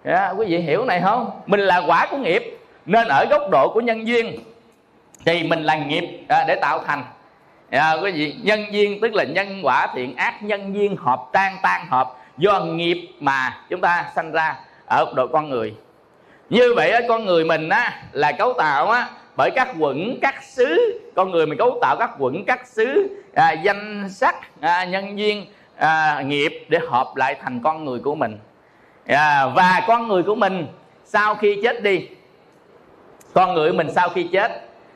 Yeah, quý vị hiểu này không? Mình là quả của nghiệp nên ở góc độ của nhân duyên thì mình là nghiệp à, để tạo thành. À, quý vị nhân duyên tức là nhân quả thiện ác nhân duyên hợp tan tan hợp do nghiệp mà chúng ta sanh ra ở độ con người. Như vậy con người mình á là cấu tạo á bởi các quẩn các xứ con người mình cấu tạo các quẩn các xứ à, danh sắc à, nhân duyên à, nghiệp để hợp lại thành con người của mình. À, và con người của mình sau khi chết đi con người của mình sau khi chết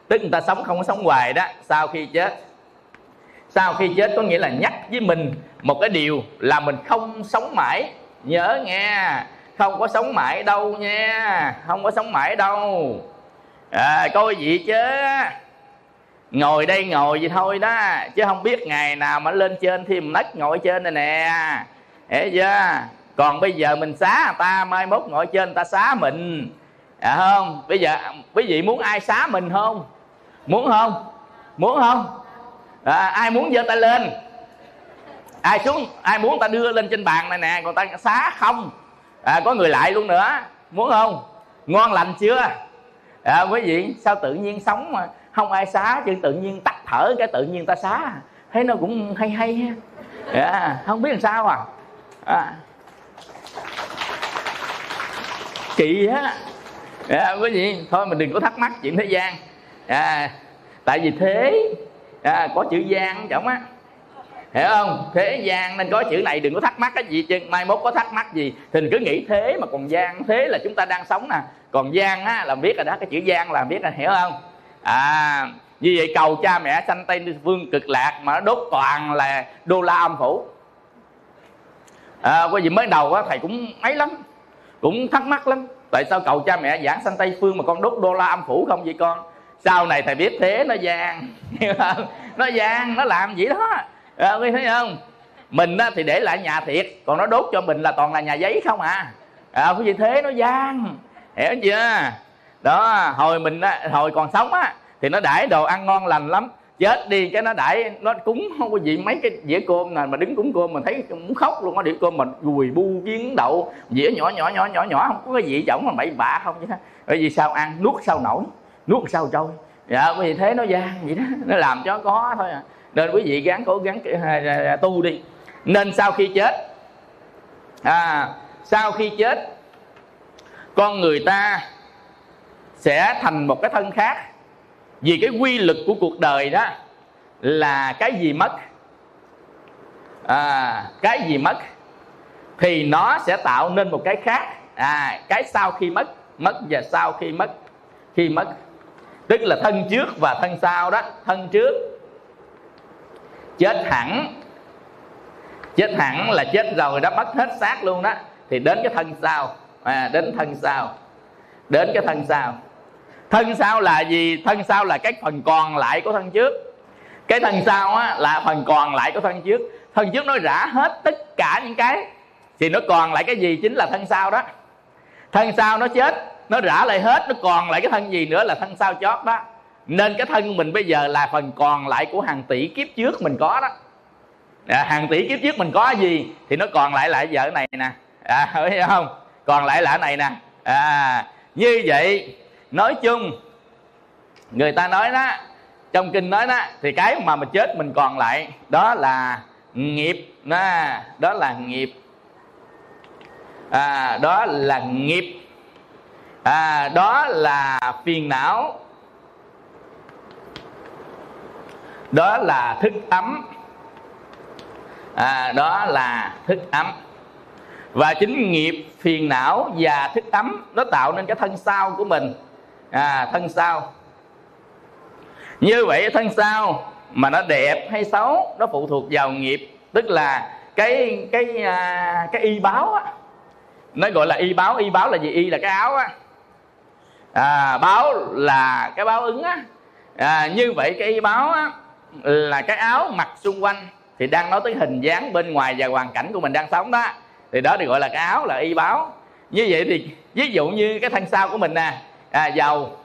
tức người ta sống không có sống hoài đó sau khi chết. Sau khi chết có nghĩa là nhắc với mình một cái điều là mình không sống mãi. Nhớ nghe không có sống mãi đâu nha không có sống mãi đâu à, coi gì chứ? Ngồi đây ngồi vậy thôi đó chứ không biết ngày nào mà lên trên thêm nấc ngồi trên này nè. Hiểu chưa? Còn bây giờ mình xá người ta mai mốt ngồi trên người ta xá mình. À không bây giờ quý vị muốn ai xá mình không? Muốn không? Muốn không? À, ai muốn giơ tay lên? Ai xuống ai muốn ta đưa lên trên bàn này nè còn ta xá không? À, có người lại luôn nữa. Muốn không? Ngon lành chưa? À, quý vị sao tự nhiên sống mà không ai xá chứ tự nhiên tắt thở cái tự nhiên ta xá? Thấy nó cũng hay hay ha. À, không biết làm sao à, à. kỳ á. À, quý vị thôi mình đừng có thắc mắc chuyện thế gian. À, tại vì thế à, có chữ gian chẳng á hiểu không? Thế gian nên có chữ này đừng có thắc mắc cái gì chứ. Mai mốt có thắc mắc gì? Thì mình cứ nghĩ thế mà còn gian thế là chúng ta đang sống nè. Còn gian á là biết rồi đó cái chữ gian là biết là hiểu không? À như vậy cầu cha mẹ sanh tây vương cực lạc mà nó đốt toàn là đô la âm phủ. À, quý vị mới đầu á thầy cũng ấy lắm cũng thắc mắc lắm. Tại sao cầu cha mẹ giảng sanh tây phương mà con đốt đô la âm phủ không vậy con? Sau này thầy biết thế nó gian nó gian nó làm gì đó à, quý thấy không? Mình á, thì để lại nhà thiệt còn nó đốt cho mình là toàn là nhà giấy không à. À quý gì thế nó gian. Hiểu chưa? Đó hồi mình á, hồi còn sống á thì nó đãi đồ ăn ngon lành lắm. Chết đi cái nó đãi nó cúng không có gì mấy cái dĩa cơm này mà đứng cúng cơm mình thấy muốn khóc luôn á đĩa cơm mình gùi bu kiến đậu dĩa nhỏ nhỏ nhỏ nhỏ nhỏ không có cái gì chổng mà bậy bạ không chứ. Bởi vì sao ăn nuốt sao nổi nuốt sao trôi. Dạ vì thế nó gian vậy đó nó làm cho có thôi à nên quý vị gắng cố gắng à, à, à, tu đi. Nên sau khi chết à sau khi chết con người ta sẽ thành một cái thân khác. Vì cái quy lực của cuộc đời đó là cái gì mất? À, cái gì mất? Thì nó sẽ tạo nên một cái khác. À cái sau khi mất mất và sau khi mất khi mất. Tức là thân trước và thân sau đó thân trước chết hẳn. Chết hẳn là chết rồi đã mất hết xác luôn đó. Thì đến cái thân sau. À, đến thân sau. Đến cái thân sau. Thân sau là gì? Thân sau là cái phần còn lại của thân trước. Cái thân sau á, là phần còn lại của thân trước. Thân trước nó rã hết tất cả những cái. Thì nó còn lại cái gì? Chính là thân sau đó. Thân sau nó chết nó rã lại hết nó còn lại cái thân gì nữa là thân sau chót đó nên cái thân mình bây giờ là phần còn lại của hàng tỷ kiếp trước mình có đó. À, hàng tỷ kiếp trước mình có gì thì nó còn lại lại vợ này nè. À, hiểu không? Còn lại là này nè. À, như vậy nói chung người ta nói đó trong kinh nói đó thì cái mà mình chết mình còn lại đó là nghiệp đó, đó là nghiệp. À, đó là nghiệp. À, đó là phiền não. Đó là thức ấm. À, đó là thức ấm. Và chính nghiệp phiền não và thức ấm nó tạo nên cái thân sau của mình. À, thân sau như vậy thân sau mà nó đẹp hay xấu nó phụ thuộc vào nghiệp. Tức là cái cái à, cái y báo á. Nó gọi là y báo. Y báo là gì? Y là cái áo á. À, báo là cái báo ứng á. À, như vậy cái y báo á là cái áo mặc xung quanh thì đang nói tới hình dáng bên ngoài và hoàn cảnh của mình đang sống đó. Thì đó thì gọi là cái áo là y báo. Như vậy thì ví dụ như cái thân sau của mình nè. À, giàu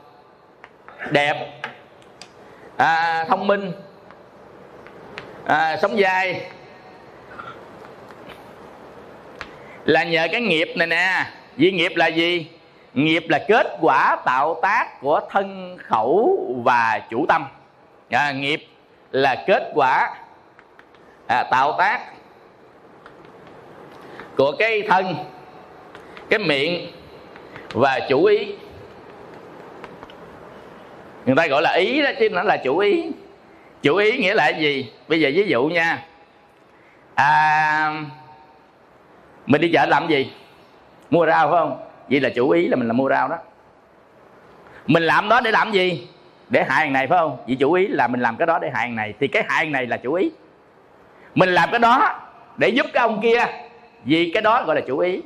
đẹp à, thông minh à, sống dai. Là nhờ cái nghiệp này nè. Vì nghiệp là gì? Nghiệp là kết quả tạo tác của thân khẩu và chủ tâm. À, nghiệp là kết quả à, tạo tác của cái thân cái miệng và chủ ý. Người ta gọi là ý đó chứ nó là chủ ý. Chủ ý nghĩa là gì? Bây giờ ví dụ nha. À, mình đi chợ làm gì? Mua rau phải không? Vậy là chủ ý là mình là mua rau đó. Mình làm đó để làm gì? Để hại thằng này phải không? Vì chủ ý là mình làm cái đó để hại thằng này. Thì cái hại thằng này là chủ ý. Mình làm cái đó để giúp cái ông kia. Vì cái đó gọi là chủ ý.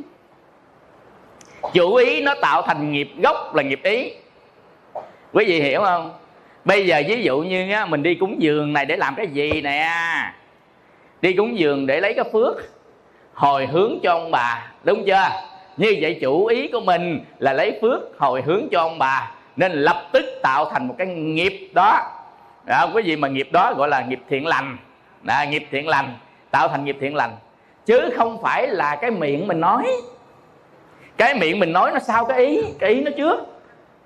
Chủ ý nó tạo thành nghiệp gốc là nghiệp ý. Quý vị hiểu không? Bây giờ ví dụ như á, mình đi cúng dường này để làm cái gì nè? Đi cúng dường để lấy cái phước hồi hướng cho ông bà đúng chưa? Như vậy chủ ý của mình là lấy phước hồi hướng cho ông bà nên lập tức tạo thành một cái nghiệp đó. Đó, quý vị mà nghiệp đó gọi là nghiệp thiện lành. Đó, nghiệp thiện lành tạo thành nghiệp thiện lành. Chứ không phải là cái miệng mình nói. Cái miệng mình nói nó sau cái ý? Cái ý nó trước.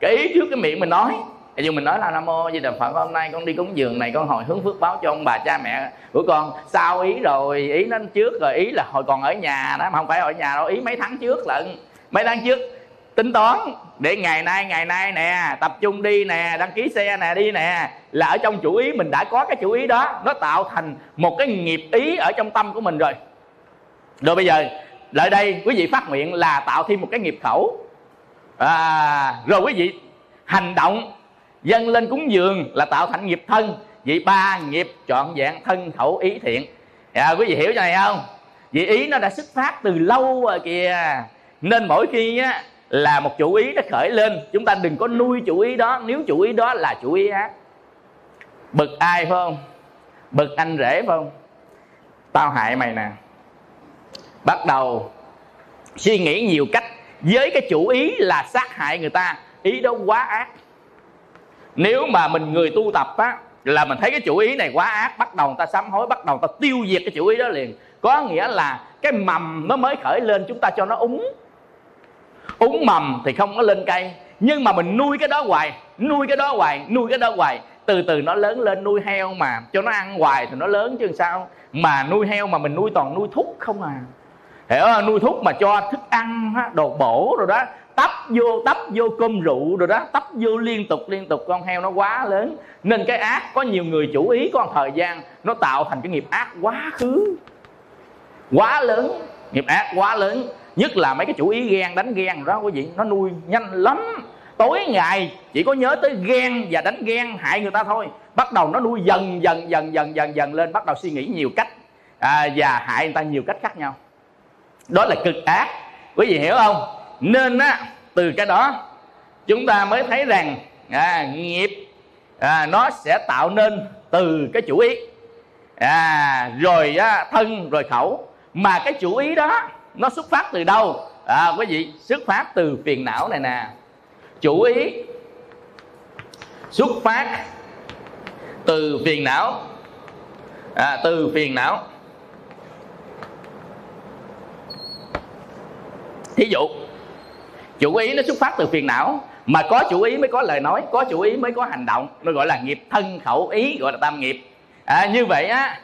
Cái ý trước cái miệng mình nói. Ví dụ mình nói là Nam Mô Di Đà Phật hôm nay con đi cúng dường này con hồi hướng phước báo cho ông bà cha mẹ của con. Sao ý rồi? Ý nó trước rồi ý là hồi còn ở nhà đó mà không phải ở nhà đâu ý mấy tháng trước lận. Mấy tháng trước tính toán. Để ngày nay ngày nay nè tập trung đi nè đăng ký xe nè đi nè là ở trong chủ ý mình đã có cái chủ ý đó nó tạo thành một cái nghiệp ý ở trong tâm của mình rồi. Rồi bây giờ lại đây quý vị phát nguyện là tạo thêm một cái nghiệp khẩu. À, rồi quý vị hành động dâng lên cúng dường là tạo thành nghiệp thân. Vậy ba nghiệp trọn vẹn thân khẩu ý thiện. À, quý vị hiểu cho này không? Vì ý nó đã xuất phát từ lâu rồi kìa. Nên mỗi khi á, là một chủ ý nó khởi lên. Chúng ta đừng có nuôi chủ ý đó. Nếu chủ ý đó là chủ ý ác, bực ai, phải không? Bực anh rể, phải không? Tao hại mày nè. Bắt đầu suy nghĩ nhiều cách với cái chủ ý là sát hại người ta. Ý đó quá ác. Nếu mà mình người tu tập á, là mình thấy cái chủ ý này quá ác, bắt đầu người ta sám hối, bắt đầu người ta tiêu diệt cái chủ ý đó liền. Có nghĩa là cái mầm nó mới khởi lên, chúng ta cho nó úng úng mầm thì không có lên cây, nhưng mà mình nuôi cái đó hoài, nuôi cái đó hoài, nuôi cái đó hoài. Từ từ nó lớn lên nuôi heo mà, cho nó ăn hoài thì nó lớn chứ sao? Mà nuôi heo mà mình nuôi toàn nuôi thúc không à. Hiểu không? nuôi thúc mà cho thức ăn đồ bổ rồi đó, tấp vô tấp vô cơm rượu rồi đó, tấp vô liên tục liên tục. Con heo nó quá lớn, nên cái ác có nhiều người chủ ý, có một thời gian nó tạo thành cái nghiệp ác quá khứ. Quá lớn, nghiệp ác quá lớn nhất là mấy cái chủ ý ghen đánh ghen đó quý vị. Nó nuôi nhanh lắm. Tối ngày chỉ có nhớ tới ghen và đánh ghen hại người ta thôi. Bắt đầu nó nuôi dần dần dần dần dần dần lên bắt đầu suy nghĩ nhiều cách à, và hại người ta nhiều cách khác nhau. Đó là cực ác. Quý vị hiểu không? Nên á từ cái đó chúng ta mới thấy rằng à, nghiệp à, nó sẽ tạo nên từ cái chủ ý. À, rồi á, thân rồi khẩu. Mà cái chủ ý đó nó xuất phát từ đâu? À, quý vị xuất phát từ phiền não này nè. Chủ ý xuất phát từ phiền não. À, từ phiền não. Thí dụ chủ ý nó xuất phát từ phiền não mà có chủ ý mới có lời nói có chủ ý mới có hành động nó gọi là nghiệp thân khẩu ý gọi là tam nghiệp. À, như vậy á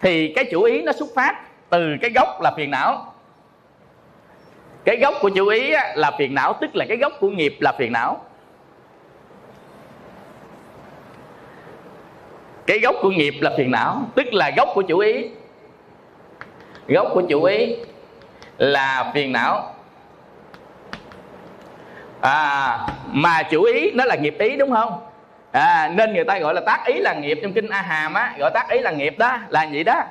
thì cái chủ ý nó xuất phát từ cái gốc là phiền não cái gốc của chủ ý á, là phiền não tức là cái gốc của nghiệp là phiền não. Cái gốc của nghiệp là phiền não tức là gốc của chủ ý. Gốc của chủ ý là phiền não. À, mà chủ ý nó là nghiệp ý đúng không? À, nên người ta gọi là tác ý là nghiệp trong kinh a hàm á gọi tác ý là nghiệp đó là vậy đó?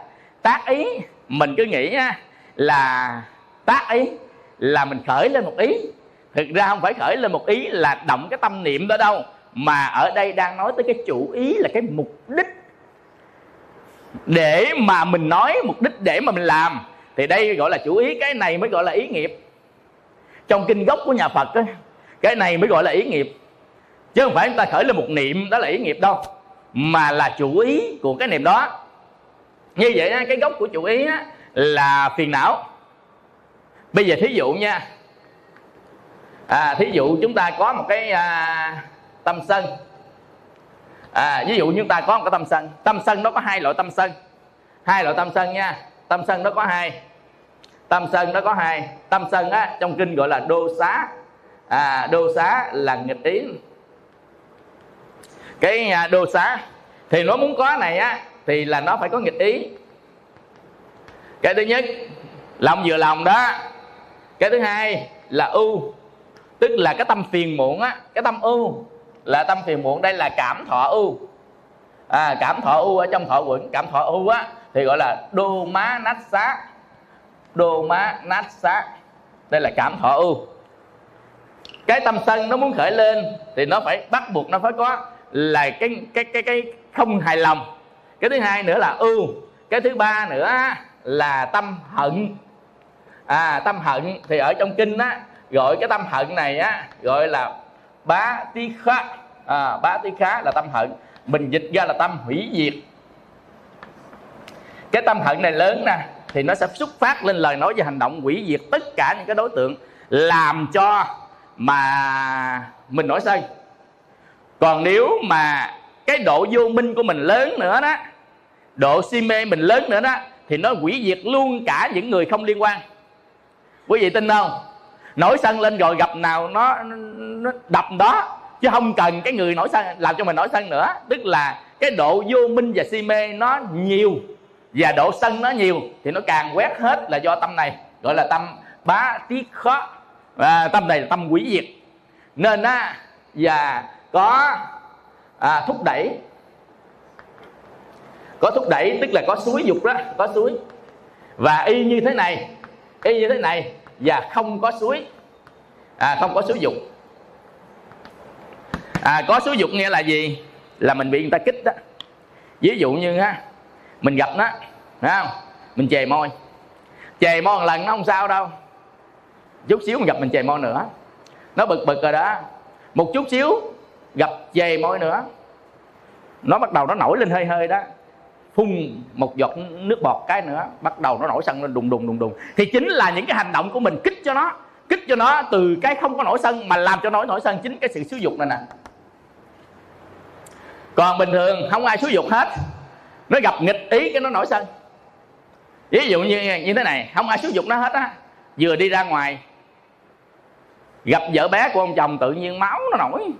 Tác ý mình cứ nghĩ á, là tác ý là mình khởi lên một ý. Thực ra không phải khởi lên một ý là động cái tâm niệm đó đâu, mà ở đây đang nói tới cái chủ ý là cái mục đích. Để mà mình nói mục đích để mà mình làm, thì đây gọi là chủ ý, cái này mới gọi là ý nghiệp. Trong kinh gốc của nhà phật á, cái này mới gọi là ý nghiệp. Chứ không phải chúng ta khởi lên một niệm đó là ý nghiệp đâu, mà là chủ ý của cái niệm đó. Như vậy cái gốc của chủ ý là phiền não bây giờ thí dụ nha. À, thí dụ chúng ta có một cái à, tâm sân. À, ví dụ chúng ta có một cái tâm sân. Tâm sân nó có hai loại tâm sân. Hai loại tâm sân nha. Tâm sân nó có hai. Tâm sân nó có hai. Tâm sân á trong kinh gọi là đô xá. À, đô xá là nghịch ý. Cái à, đô xá thì nó muốn có này á thì là nó phải có nghịch ý. Cái thứ nhất lòng vừa lòng đó cái thứ hai là ưu tức là cái tâm phiền muộn á cái tâm ưu là tâm phiền muộn đây là cảm thọ ưu. À, cảm thọ ưu ở trong thọ quẩn cảm thọ ưu á thì gọi là đô má nát xá đô má nát xá đây là cảm thọ ưu. Cái tâm sân nó muốn khởi lên thì nó phải bắt buộc nó phải có là cái cái cái cái không hài lòng. Cái thứ hai nữa là ưu cái thứ ba nữa là tâm hận à tâm hận. Thì ở trong kinh á gọi cái tâm hận này á gọi là bá tí khá. À, bá tí khá là tâm hận. Mình dịch ra là tâm hủy diệt. Cái tâm hận này lớn nè thì nó sẽ xuất phát lên lời nói và hành động hủy diệt tất cả những cái đối tượng làm cho mà mình nổi sân còn nếu mà cái độ vô minh của mình lớn nữa đó độ si mê mình lớn nữa đó thì nó hủy diệt luôn cả những người không liên quan quý vị tin không? Nổi sân lên rồi gặp nào nó nó đập đó. Chứ không cần cái người nổi sân làm cho mình nổi sân nữa. Tức là cái độ vô minh và si mê nó nhiều và độ sân nó nhiều thì nó càng quét hết là do tâm này gọi là tâm bá tiết khó. Và tâm này là tâm quỷ diệt. Nên á và có à, thúc đẩy. Có thúc đẩy tức là có suối dục đó có suối. Và y như thế này y như thế này và không có suối. À, không có suối dục. À, có suối dục nghĩa là gì? Là mình bị người ta kích đó. Ví dụ như ha mình gặp nó thấy không? Mình chề môi. Chề môi một lần nó không sao đâu. Chút xíu mình gặp mình chề môi nữa. Nó bực bực rồi đó. Một chút xíu gặp chề môi nữa. Nó bắt đầu nó nổi lên hơi hơi đó phun một giọt nước bọt cái nữa bắt đầu nó nổi sân lên đùng đùng đùng đùng. Thì chính là những cái hành động của mình kích cho nó kích cho nó từ cái không có nổi sân mà làm cho nổi nổi sân chính cái sự xúi dục này nè. Còn bình thường không ai xúi dục hết nó gặp nghịch ý cái nó nổi sân. Ví dụ như như thế này không ai xúi dục nó hết á vừa đi ra ngoài gặp vợ bé của ông chồng tự nhiên máu nó nổi.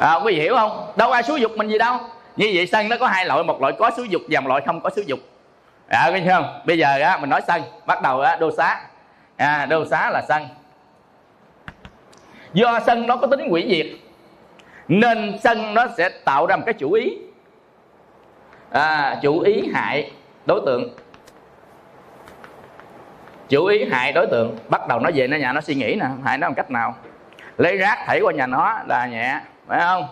À, quý vị hiểu không? Đâu ai xúi dục mình gì đâu như vậy sân nó có hai loại một loại có xúi dục và một loại không có xúi dục à, thấy không? Bây giờ á mình nói sân bắt đầu á đô xá. À, đô xá là sân do sân nó có tính hủy diệt nên sân nó sẽ tạo ra một cái chủ ý. À, chủ ý hại đối tượng. Chủ ý hại đối tượng. Bắt đầu nó về nó nhà nó suy nghĩ nè hại nó bằng cách nào? Lấy rác thảy qua nhà nó là nhẹ phải không?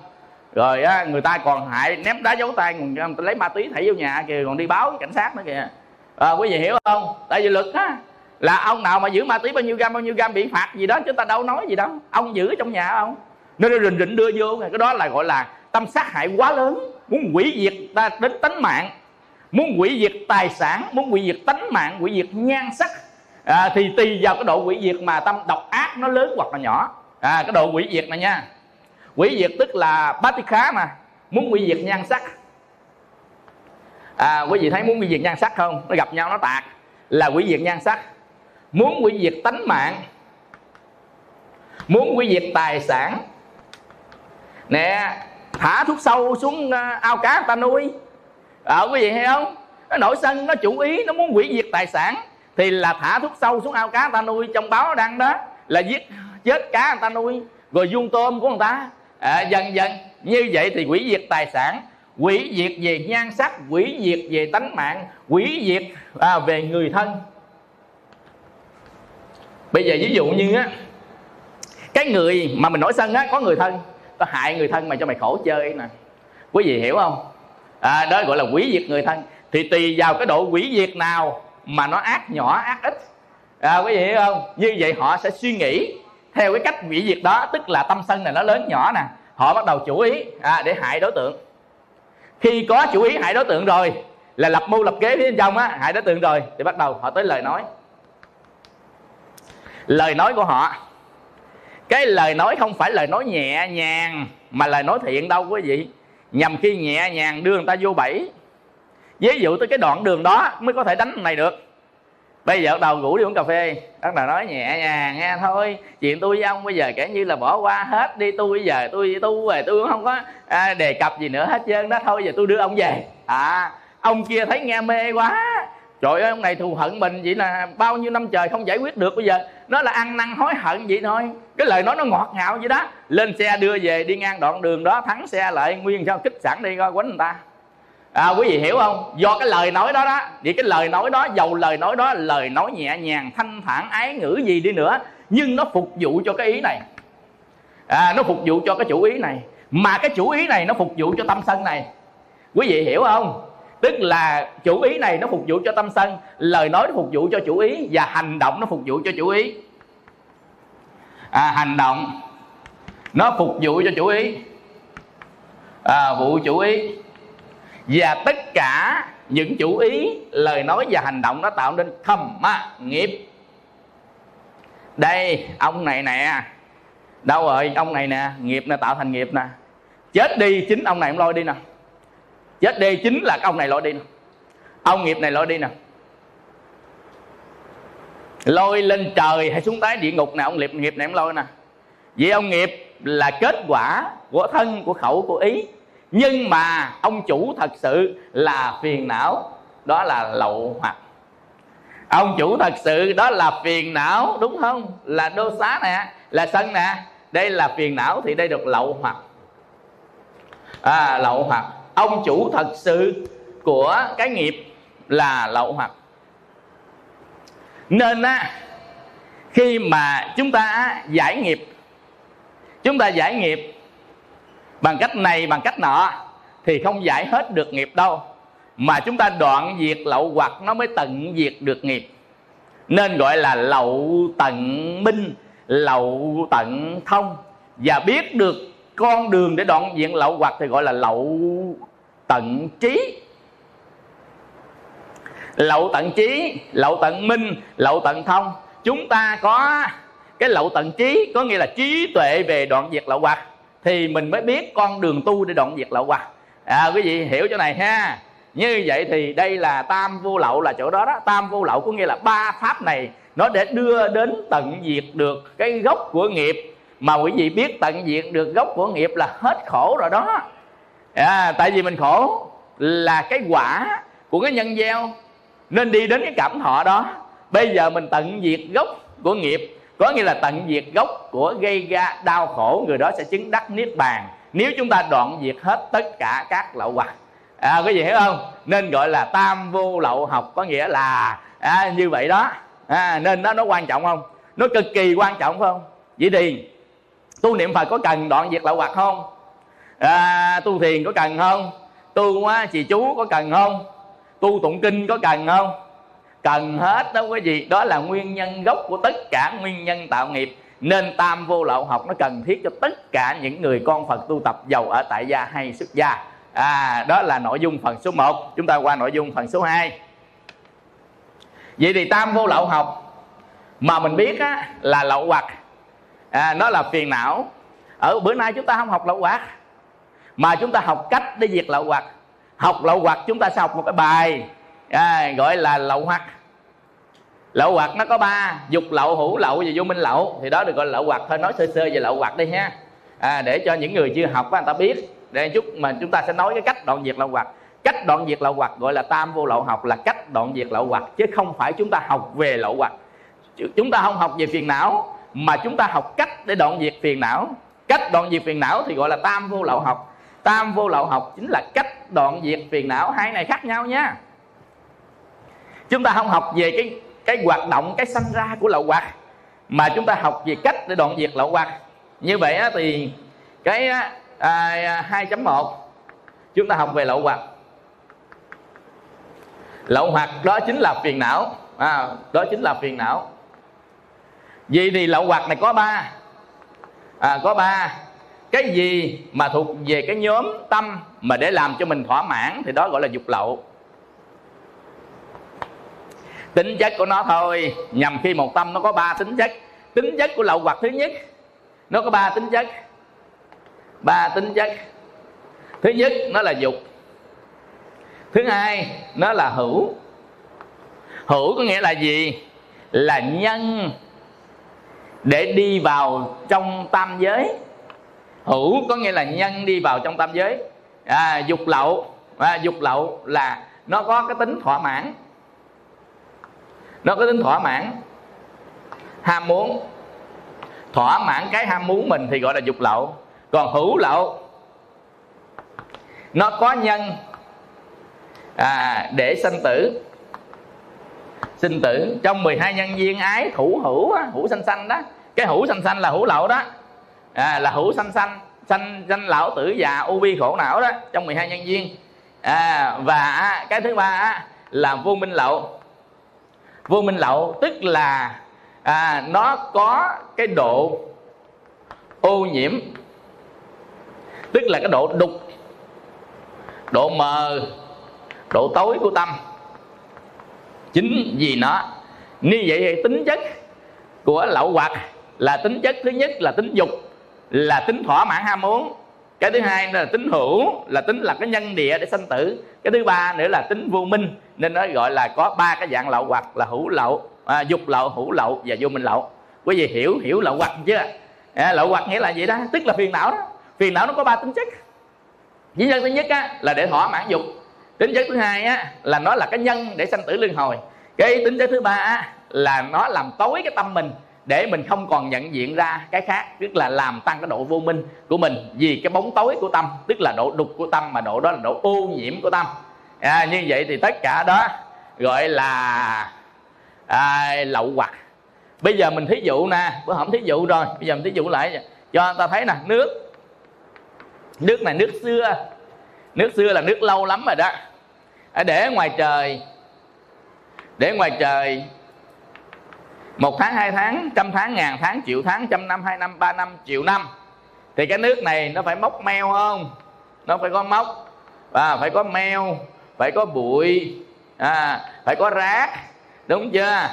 Rồi á, người ta còn hại ném đá dấu tay còn lấy ma túy thảy vô nhà kìa còn đi báo với cảnh sát nữa kìa. À, quý vị hiểu không? Tại vì luật á là ông nào mà giữ ma túy bao nhiêu gam bao nhiêu gam bị phạt gì đó chúng ta đâu nói gì đâu. Ông giữ trong nhà không nên rình rình đưa vô cái đó là gọi là tâm sát hại quá lớn muốn hủy diệt ta đến tánh mạng. Muốn hủy diệt tài sản muốn hủy diệt tánh mạng hủy diệt nhan sắc. À, thì tùy vào cái độ hủy diệt mà tâm độc ác nó lớn hoặc là nhỏ. À, cái độ hủy diệt này nha quỷ diệt tức là bát khá mà. Muốn quỷ diệt nhan sắc. À, quý vị thấy muốn quỷ diệt nhan sắc không? Nó gặp nhau nó tạc. Là quỷ diệt nhan sắc. Muốn quỷ diệt tánh mạng. Muốn quỷ diệt tài sản. Nè thả thuốc sâu xuống à, ao cá người ta nuôi. À, quý vị thấy không? Nó nổi sân nó chủ ý nó muốn hủy diệt tài sản. Thì là thả thuốc sâu xuống ao cá người ta nuôi. Trong báo đăng đó là giết chết cá người ta nuôi. Rồi vuông tôm của người ta à, dần dần như vậy thì quỷ diệt tài sản quỷ diệt về nhan sắc quỷ diệt về tánh mạng quỷ diệt à, về người thân. Bây giờ ví dụ như á cái người mà mình nổi sân á có người thân tao hại người thân mà cho mày khổ chơi nè. Quý vị hiểu không? À, đó gọi là quỷ diệt người thân. Thì tùy vào cái độ quỷ diệt nào mà nó ác nhỏ ác ít. À, quý vị hiểu không? Như vậy họ sẽ suy nghĩ theo cái cách hủy diệt đó tức là tâm sân này nó lớn nhỏ nè họ bắt đầu chủ ý à, để hại đối tượng. Khi có chủ ý hại đối tượng rồi là lập mưu lập kế phía bên trong á hại đối tượng rồi thì bắt đầu họ tới lời nói. Lời nói của họ. Cái lời nói không phải lời nói nhẹ nhàng mà lời nói thiện đâu quý vị. Nhằm khi nhẹ nhàng đưa người ta vô bẫy. Ví dụ tới cái đoạn đường đó mới có thể đánh này được bây giờ đầu ngủ đi uống cà phê. Bắt đầu nói nhẹ nhàng nghe thôi. Chuyện tôi với ông bây giờ kể như là bỏ qua hết đi. Tôi bây giờ tôi tu về tôi cũng không có à, đề cập gì nữa hết trơn đó. Thôi giờ tôi đưa ông về. À ông kia thấy nghe mê quá. Trời ơi ông này thù hận mình. Vậy là bao nhiêu năm trời không giải quyết được bây giờ. Nó là ăn năn hối hận vậy thôi. Cái lời nói nó ngọt ngào vậy đó. Lên xe đưa về đi ngang đoạn đường đó thắng xe lại. Nguyên sao kích sẵn đi coi quánh người ta à, quý vị hiểu không? Do cái lời nói đó đó vì cái lời nói đó dầu lời nói đó lời nói nhẹ nhàng thanh thản ái ngữ gì đi nữa nhưng nó phục vụ cho cái ý này. À, nó phục vụ cho cái chủ ý này. Mà cái chủ ý này nó phục vụ cho tâm sân này. Quý vị hiểu không? Tức là chủ ý này nó phục vụ cho tâm sân lời nói nó phục vụ cho chủ ý và hành động nó phục vụ cho chủ ý. À, hành động nó phục vụ cho chủ ý. À, vụ chủ ý và tất cả những chủ ý, lời nói và hành động nó tạo nên thầm ma nghiệp. Đây, ông này nè. Đâu rồi, ông này nè? Nghiệp nè, tạo thành nghiệp nè. Chết đi chính ông này ông lôi đi nè. Chết đi chính là ông này lôi đi nè. Ông nghiệp này lôi đi nè. Lôi lên trời hay xuống tái địa ngục nè, ông nghiệp nghiệp này ông lôi nè. Vì ông nghiệp là kết quả của thân, của khẩu, của ý nhưng mà ông chủ thật sự là phiền não đó là lậu hoặc. Ông chủ thật sự đó là phiền não đúng không? Là đô xá nè là sân nè. Đây là phiền não thì đây được lậu hoặc. À, lậu hoặc. Ông chủ thật sự của cái nghiệp là lậu hoặc. Nên á khi mà chúng ta giải nghiệp chúng ta giải nghiệp bằng cách này, bằng cách nọ, thì không giải hết được nghiệp đâu. Mà chúng ta đoạn diệt lậu hoặc nó mới tận diệt được nghiệp. Nên gọi là lậu tận minh, lậu tận thông. Và biết được con đường để đoạn diệt lậu hoặc thì gọi là lậu tận trí. Lậu tận trí, lậu tận minh, lậu tận thông. Chúng ta có cái lậu tận trí, có nghĩa là trí tuệ về đoạn diệt lậu hoặc thì mình mới biết con đường tu để đoạn diệt lậu hoặc à quý vị hiểu chỗ này ha. Như vậy thì đây là tam vô lậu là chỗ đó đó. Tam vô lậu có nghĩa là ba pháp này nó để đưa đến tận diệt được cái gốc của nghiệp. Mà quý vị biết tận diệt được gốc của nghiệp là hết khổ rồi đó. À, tại vì mình khổ là cái quả của cái nhân gieo. Nên đi đến cái cảm thọ đó. Bây giờ mình tận diệt gốc của nghiệp có nghĩa là tận diệt gốc của gây ra đau khổ người đó sẽ chứng đắc niết bàn. Nếu chúng ta đoạn diệt hết tất cả các lậu hoặc à, quý vị hiểu không? Nên gọi là tam vô lậu học có nghĩa là à, như vậy đó. À, nên đó nó quan trọng không? Nó cực kỳ quan trọng phải không? Vậy thì tu niệm phật có cần đoạn diệt lậu hoặc không? À, tu thiền có cần không? Tu á, trì chú có cần không? Tu tụng kinh có cần không? Cần hết đó quý vị. Đó là nguyên nhân gốc của tất cả nguyên nhân tạo nghiệp. Nên tam vô lậu học nó cần thiết cho tất cả những người con phật tu tập giàu ở tại gia hay xuất gia. À đó là nội dung phần số 1 chúng ta qua nội dung phần số 2 vậy thì tam vô lậu học mà mình biết á, là lậu hoặc à, nó là phiền não. Ở bữa nay chúng ta không học lậu hoặc mà chúng ta học cách để diệt lậu hoặc học lậu hoặc chúng ta sẽ học một cái bài à, gọi là lậu hoặc. Lậu hoặc nó có ba dục lậu hữu lậu và vô minh lậu. Thì đó được gọi là lậu hoặc. Thôi nói sơ sơ về lậu hoặc đi ha. À, để cho những người chưa học người ta biết. Để chút mà chúng ta sẽ nói cái cách đoạn diệt lậu hoặc. Cách đoạn diệt lậu hoặc gọi là tam vô lậu học là cách đoạn diệt lậu hoặc chứ không phải chúng ta học về lậu hoặc. Chúng ta không học về phiền não mà chúng ta học cách để đoạn diệt phiền não. Cách đoạn diệt phiền não thì gọi là tam vô lậu học. Tam vô lậu học chính là cách đoạn diệt phiền não. Hai này khác nhau nha chúng ta không học về cái cái hoạt động cái sanh ra của lậu hoặc mà chúng ta học về cách để đoạn diệt lậu hoặc. Như vậy á, thì cái à, à 2.1 chúng ta học về lậu hoặc. Lậu hoặc đó chính là phiền não à, đó chính là phiền não. Vì thì lậu hoặc này có ba à, có ba. Cái gì mà thuộc về cái nhóm tâm mà để làm cho mình thỏa mãn thì đó gọi là dục lậu tính chất của nó thôi. Nhằm khi một tâm nó có ba tính chất. Tính chất của lậu hoặc thứ nhất nó có ba tính chất. Ba tính chất. Thứ nhất nó là dục. Thứ hai nó là hữu. Hữu có nghĩa là gì? Là nhân. Để đi vào trong tam giới. Hữu có nghĩa là nhân đi vào trong tam giới. À, dục lậu. À, dục lậu là nó có cái tính thỏa mãn nó có tính thỏa mãn. Ham muốn. Thỏa mãn cái ham muốn mình thì gọi là dục lậu. Còn hữu lậu nó có nhân. À, để sanh tử. Sinh tử. Trong 12 nhân viên ái thủ hữu hữu sanh sanh đó. Cái hữu sanh sanh là hữu lậu đó. À, là hữu sanh sanh sanh sanh lão tử già u bi khổ não đó trong 12 nhân viên à, và cái thứ ba là vô minh lậu vô minh lậu tức là à, nó có cái độ ô nhiễm tức là cái độ đục độ mờ độ tối của tâm. Chính vì nó như vậy thì tính chất của lậu hoặc là tính chất thứ nhất là tính dục là tính thỏa mãn ham muốn cái thứ hai là tính hữu là tính là cái nhân địa để sanh tử. Cái thứ ba nữa là tính vô minh nên nó gọi là có ba cái dạng lậu hoặc là hữu lậu à, dục lậu hữu lậu và vô minh lậu. Quý vị hiểu hiểu lậu hoặc chưa? À, lậu hoặc nghĩa là gì đó? Tức là phiền não đó. Phiền não nó có ba tính chất. Tính chất thứ nhất á, là để thỏa mãn dục. Tính chất thứ hai á, là nó là cái nhân để sanh tử luân hồi. Cái tính chất thứ ba á, là nó làm tối cái tâm mình để mình không còn nhận diện ra cái khác tức là làm tăng cái độ vô minh của mình. Vì cái bóng tối của tâm tức là độ đục của tâm mà độ đó là độ ô nhiễm của tâm. À, như vậy thì tất cả đó gọi là à, lậu hoặc. Bây giờ mình thí dụ nè bữa hổm thí dụ rồi bây giờ mình thí dụ lại cho người ta thấy nè nước. Nước này nước xưa. Nước xưa là nước lâu lắm rồi đó. À, để ngoài trời để ngoài trời một tháng hai tháng trăm tháng ngàn tháng triệu tháng trăm năm hai năm ba năm triệu năm. Thì cái nước này nó phải móc meo không? Nó phải có móc và phải có meo phải có bụi à, phải có rác đúng chưa?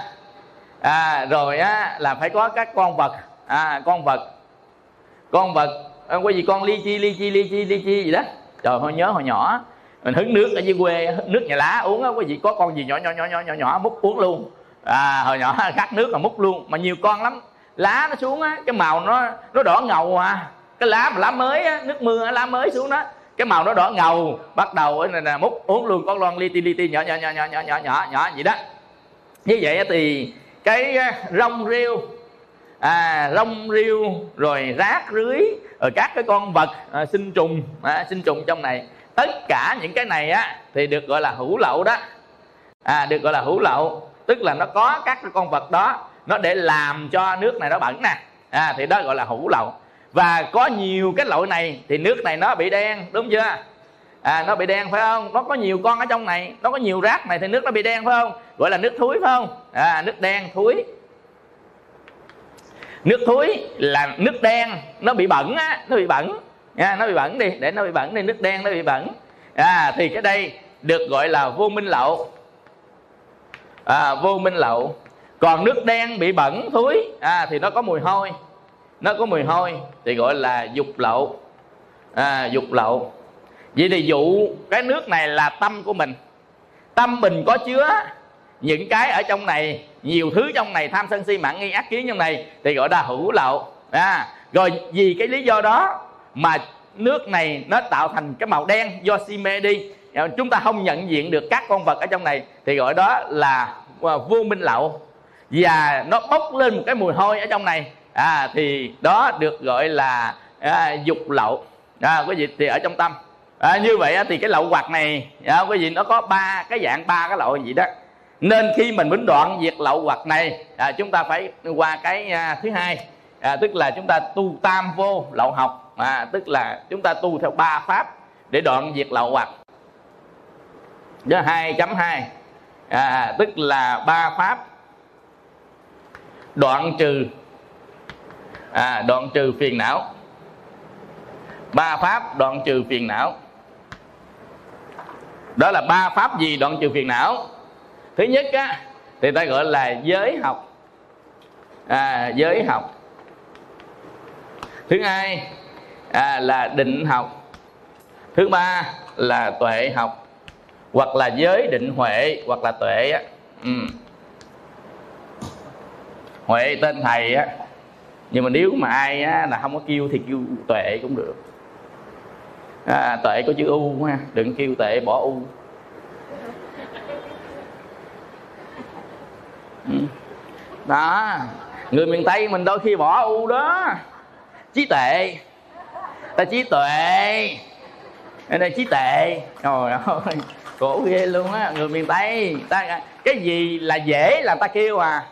À, rồi á là phải có các con vật. À, con vật. Con vật à, có gì con ly chi ly chi ly chi ly chi gì đó. Trời hồi nhớ hồi nhỏ mình hứng nước ở dưới quê nước nhà lá uống á có gì có con gì nhỏ nhỏ nhỏ nhỏ nhỏ nhỏ múc uống luôn à hồi nhỏ khát nước là múc luôn mà nhiều con lắm. Lá nó xuống á cái màu nó nó đỏ ngầu à. Cái lá mà lá mới á nước mưa lá mới xuống đó. Cái màu nó đỏ ngầu bắt đầu này nè múc uống luôn con lon li ti li ti nhỏ nhỏ nhỏ nhỏ nhỏ nhỏ nhỏ nhỏ gì đó. Như vậy thì cái ờ, rong rêu à, rong rêu rồi rác rưới rồi các cái con vật à, sinh trùng à, sinh trùng trong này. Tất cả những cái này á thì được gọi là hữu lậu đó. À, được gọi là hữu lậu tức là nó có các cái con vật đó nó để làm cho nước này nó bẩn nè. À, thì đó gọi là hữu lậu. Và có nhiều cái loại này thì nước này nó bị đen đúng chưa? À, nó bị đen phải không? Nó có nhiều con ở trong này nó có nhiều rác này thì nước nó bị đen phải không? Gọi là nước thúi phải không? À, nước đen thúi nước thúi là nước đen nó bị bẩn á nó bị bẩn. Nha nó bị bẩn đi để nó bị bẩn đi nước đen nó bị bẩn. À thì cái đây được gọi là vô minh lậu à, vô minh lậu. Còn nước đen bị bẩn thúi à, thì nó có mùi hôi. Nó có mùi hôi thì gọi là dục lậu. À, dục lậu. Vậy thì dụ cái nước này là tâm của mình. Tâm mình có chứa những cái ở trong này nhiều thứ trong này tham sân si mạng nghi ác kiến trong này thì gọi là hữu lậu. À, rồi vì cái lý do đó mà nước này nó tạo thành cái màu đen do si mê đi Dạ, chúng ta không nhận diện được các con vật ở trong này. Thì gọi đó là à, vô minh lậu. Và nó bốc lên một cái mùi hôi ở trong này. À, thì đó được gọi là à, dục lậu. À, quý vị thì ở trong tâm. À, như vậy thì cái lậu hoặc này à, quý vị nó có ba cái dạng ba cái lậu gì đó. Nên khi mình muốn đoạn diệt lậu hoặc này à, chúng ta phải qua cái à, thứ hai. À, tức là chúng ta tu tam vô lậu học. À, tức là chúng ta tu theo ba pháp để đoạn diệt lậu hoặc đó hai chấm hai. À, tức là ba pháp. Đoạn trừ. À, đoạn trừ phiền não. Ba pháp đoạn trừ phiền não. Đó là ba pháp gì đoạn trừ phiền não? Thứ nhất á thì ta gọi là giới học. À, giới học. Thứ hai à, là định học. Thứ ba là tuệ học hoặc là giới định huệ hoặc là tuệ á. Ừ. huệ tên thầy á. Nhưng mà nếu mà ai á, là không có kêu thì kêu tuệ cũng được. À, tuệ có chữ u ha đừng kêu tuệ bỏ u. Ừ. đó người miền tây mình đôi khi bỏ u đó. Trí tuệ. Ta trí tuệ. Đây trí tuệ. Trời ơi khổ ghê luôn á người miền tây. Ta cái gì là dễ là ta kêu à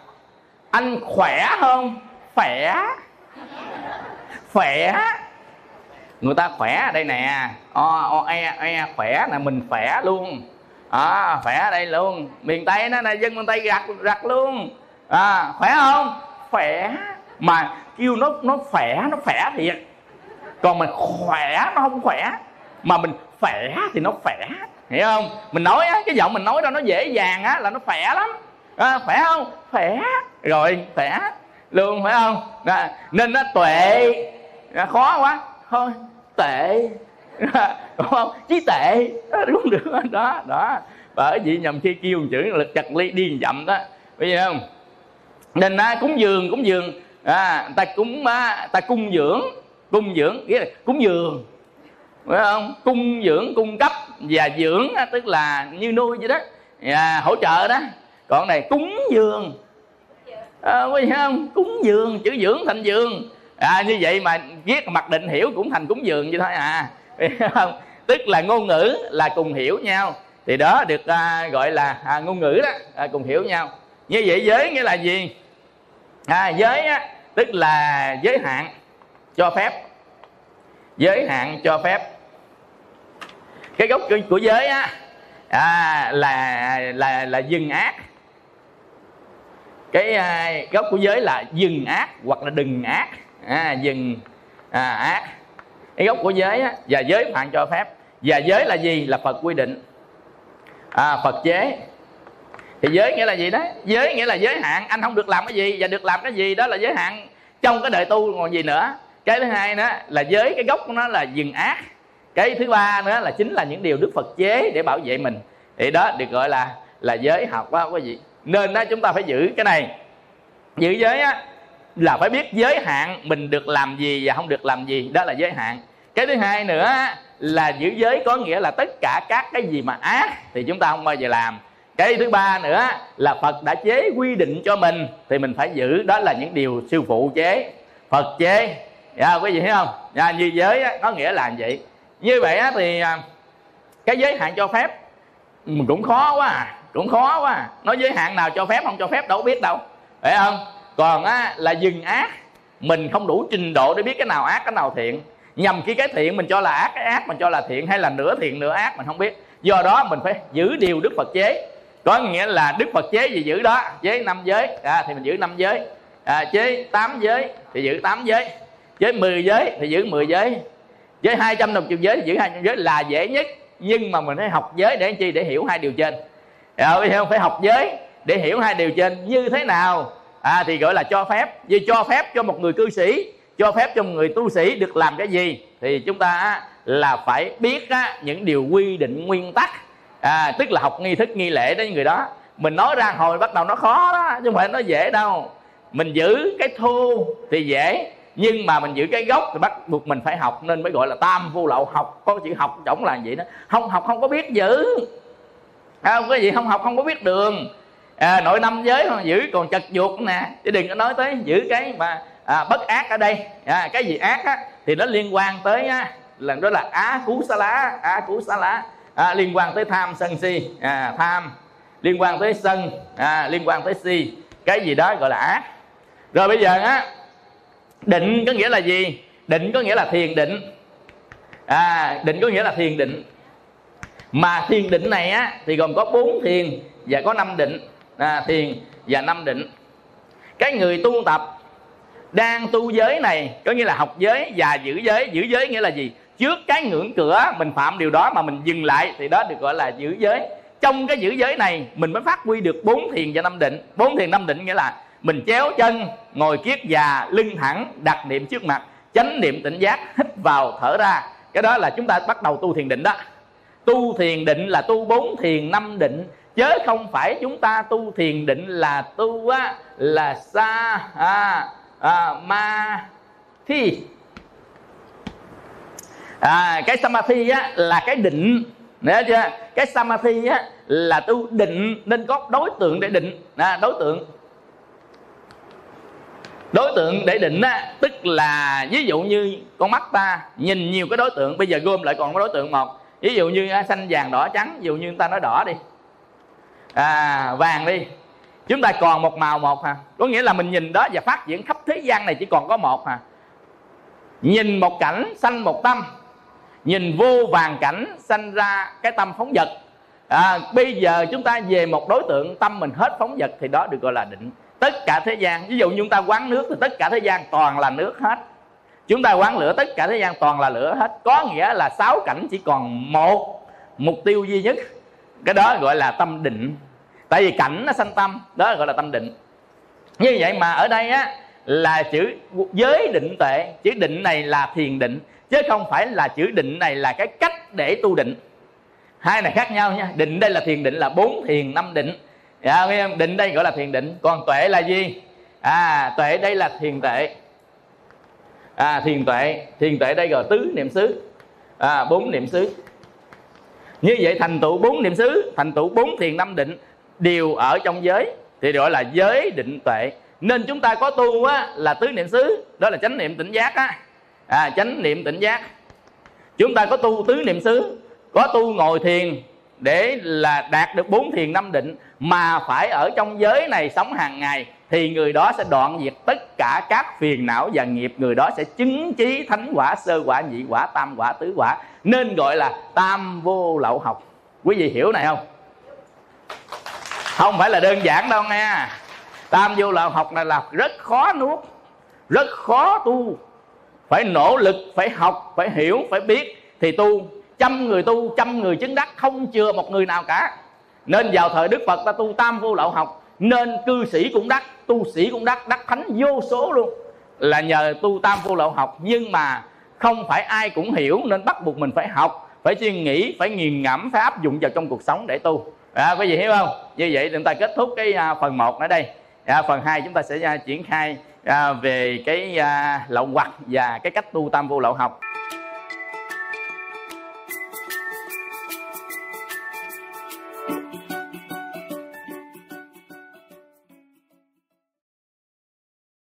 anh khỏe không? Khỏe. Khỏe. Người ta khỏe ở đây nè. O o e e khỏe là mình khỏe luôn. À, khỏe ở đây luôn. Miền tây nó là dân miền tây gặt gặt luôn. À, khỏe không? Khỏe. Mà kêu nó nó khỏe nó khỏe thiệt. Còn mình khỏe nó không khỏe mà mình khỏe thì nó khỏe hiểu không? Mình nói á cái giọng mình nói ra nó dễ dàng á là nó khỏe lắm. À, khỏe không? Khỏe. Rồi khỏe. Luôn phải không? À, nên nó tuệ. À, khó quá. Thôi tệ. Đúng không? Chí tệ. À, đúng được đó đó. Bởi vì nhầm khi kêu một chữ là chặt ly điên dậm đó. Bây giờ không? Nên á, cúng dường cúng dường. À, ta cúng à, ta cung dưỡng. Cung dưỡng nghĩa là cúng dường. Phải không? Cung dưỡng cung cấp và dưỡng tức là như nuôi vậy đó. À, hỗ trợ đó. Còn này cúng dường. À, quý không? Cúng dường chữ dưỡng thành dường. À, như vậy mà viết mặc định hiểu cũng thành cúng dường vậy thôi à. Không? Tức là ngôn ngữ là cùng hiểu nhau. Thì đó được à, gọi là à, ngôn ngữ đó à, cùng hiểu nhau. Như vậy giới nghĩa là gì? À, giới á, tức là giới hạn cho phép. Giới hạn cho phép cái gốc của, của giới á à, là là là dừng ác. Cái à, gốc của giới là dừng ác hoặc là đừng ác. À, dừng à, ác. Cái gốc của giới á, và giới hạn cho phép. Và giới là gì? Là phật quy định. À, phật chế. Thì giới nghĩa là gì đó? Giới nghĩa là giới hạn. Anh không được làm cái gì và được làm cái gì đó là giới hạn. Trong cái đời tu còn gì nữa. Cái thứ hai nữa là giới cái gốc của nó là dừng ác cái thứ ba nữa là chính là những điều đức phật chế để bảo vệ mình. Thì đó được gọi là là giới học đó quý vị. Nên đó chúng ta phải giữ cái này. Giữ giới á là phải biết giới hạn mình được làm gì và không được làm gì. Đó là giới hạn. Cái thứ hai nữa là giữ giới có nghĩa là tất cả các cái gì mà ác thì chúng ta không bao giờ làm. Cái thứ ba nữa là phật đã chế quy định cho mình thì mình phải giữ. Đó là những điều sư phụ chế. Phật chế. Dạ quý vị thấy không? Dạ, như giới đó, có nghĩa là vậy như vậy á, thì à, cái giới hạn cho phép ừ, cũng khó quá à cũng khó quá à. nói giới hạn nào cho phép không cho phép đâu biết đâu phải không? Còn á, là dừng ác mình không đủ trình độ để biết cái nào ác cái nào thiện. Nhầm khi cái thiện mình cho là ác cái ác mình cho là thiện hay là nửa thiện nửa ác mình không biết. Do đó mình phải giữ điều đức phật chế. Có nghĩa là đức phật chế gì giữ đó chế năm giới à, thì mình giữ năm giới. À, chế tám giới thì giữ tám giới chế 10 giới thì giữ 10 giới với hai trăm đồng chục giới giữ hai trăm giới là dễ nhất. Nhưng mà mình phải học giới để chi? Để hiểu hai điều trên. Rồi không? Phải học giới để hiểu hai điều trên. Như thế nào? À, thì gọi là cho phép. Vì cho phép cho một người cư sĩ cho phép cho một người tu sĩ được làm cái gì? Thì chúng ta là phải biết á, những điều quy định nguyên tắc. À, tức là học nghi thức nghi lễ đến người đó. Mình nói ra hồi bắt đầu nó khó đó chứ không phải nó dễ đâu. Mình giữ cái thu thì dễ nhưng mà mình giữ cái gốc thì bắt buộc mình phải học nên mới gọi là tam vô lậu học. Có chữ học chổng là vậy đó. Không học không có biết giữ. À, không có gì không học không có biết đường. À, nội năm giới không giữ còn chật chuột nè. Chứ đừng có nói tới giữ cái mà à, bất ác ở đây. À, cái gì ác á, thì nó liên quan tới á, là đó là á cú xá lá. Á cú xá lá. À, liên quan tới tham sân si. À, tham. Liên quan tới sân. À, liên quan tới si. Cái gì đó gọi là ác. Rồi bây giờ á định có nghĩa là gì? Định có nghĩa là thiền định. À định có nghĩa là thiền định. Mà thiền định này á thì gồm có bốn thiền và có năm định. À, thiền và năm định. Cái người tu tập đang tu giới này có nghĩa là học giới và giữ giới. Giữ giới nghĩa là gì? Trước cái ngưỡng cửa mình phạm điều đó mà mình dừng lại thì đó được gọi là giữ giới. Trong cái giữ giới này mình mới phát huy được bốn thiền và năm định. Bốn thiền năm định nghĩa là mình chéo chân ngồi kiết già lưng thẳng đặt niệm trước mặt chánh niệm tỉnh giác hít vào thở ra. Cái đó là chúng ta bắt đầu tu thiền định đó. Tu thiền định là tu bốn thiền năm định. Chứ không phải chúng ta tu thiền định là tu á là sa à, à, ma thi. À, cái samathi á là cái định. Nhớ chưa? Cái samathi á là tu định nên có đối tượng để định. À, đối tượng đối tượng để định á tức là ví dụ như con mắt ta nhìn nhiều cái đối tượng bây giờ gom lại còn có đối tượng một. Ví dụ như à, xanh vàng đỏ trắng ví dụ như người ta nói đỏ đi. À, vàng đi. Chúng ta còn một màu một hà có nghĩa là mình nhìn đó và phát triển khắp thế gian này chỉ còn có một hà nhìn một cảnh sanh một tâm. Nhìn vô vàng cảnh sanh ra cái tâm phóng vật. À, bây giờ chúng ta về một đối tượng tâm mình hết phóng vật thì đó được gọi là định tất cả thế gian. Ví dụ như chúng ta quán nước thì tất cả thế gian toàn là nước hết. Chúng ta quán lửa, tất cả thế gian toàn là lửa hết. Có nghĩa là sáu cảnh chỉ còn một, mục tiêu duy nhất. Cái đó gọi là tâm định. Tại vì cảnh nó sanh tâm, đó gọi là tâm định. Như vậy mà ở đây á, là chữ giới định tuệ. Chữ định này là thiền định, chứ không phải là chữ định này là cái cách để tu định. Hai này khác nhau nha. Định đây là thiền định là bốn thiền năm định dạ, định đây gọi là thiền định. Còn tuệ là gì? À tuệ đây là thiền tuệ. À thiền tuệ. Thiền tuệ đây gọi tứ niệm xứ. À bốn niệm xứ. Như vậy thành tựu bốn niệm xứ thành tựu bốn thiền năm định đều ở trong giới thì gọi là giới định tuệ. Nên chúng ta có tu á, là tứ niệm xứ đó là chánh niệm tỉnh giác á. À, chánh niệm tỉnh giác. Chúng ta có tu tứ niệm xứ có tu ngồi thiền để là đạt được bốn thiền năm định mà phải ở trong giới này sống hàng ngày, thì người đó sẽ đoạn diệt tất cả các phiền não và nghiệp. Người đó sẽ chứng trí thánh quả, sơ quả, nhị quả, tam quả, tứ quả. Nên gọi là tam vô lậu học. Quý vị hiểu này không? Không phải là đơn giản đâu nghe. Tam vô lậu học này là rất khó nuốt, rất khó tu. Phải nỗ lực, phải học, phải hiểu, phải biết. Thì tu trăm người tu trăm người chứng đắc không chừa một người nào cả. Nên vào thời đức phật ta tu tam vô lậu học nên cư sĩ cũng đắc tu sĩ cũng đắc đắc thánh vô số luôn. Là nhờ tu tam vô lậu học nhưng mà không phải ai cũng hiểu nên bắt buộc mình phải học phải suy nghĩ phải nghiền ngẫm phải áp dụng vào trong cuộc sống để tu. À, quý vị hiểu không? Như vậy chúng ta kết thúc cái à, phần 1 ở đây. À, phần 2 chúng ta sẽ à, triển khai à, về cái à, lậu hoặc và cái cách tu tam vô lậu học.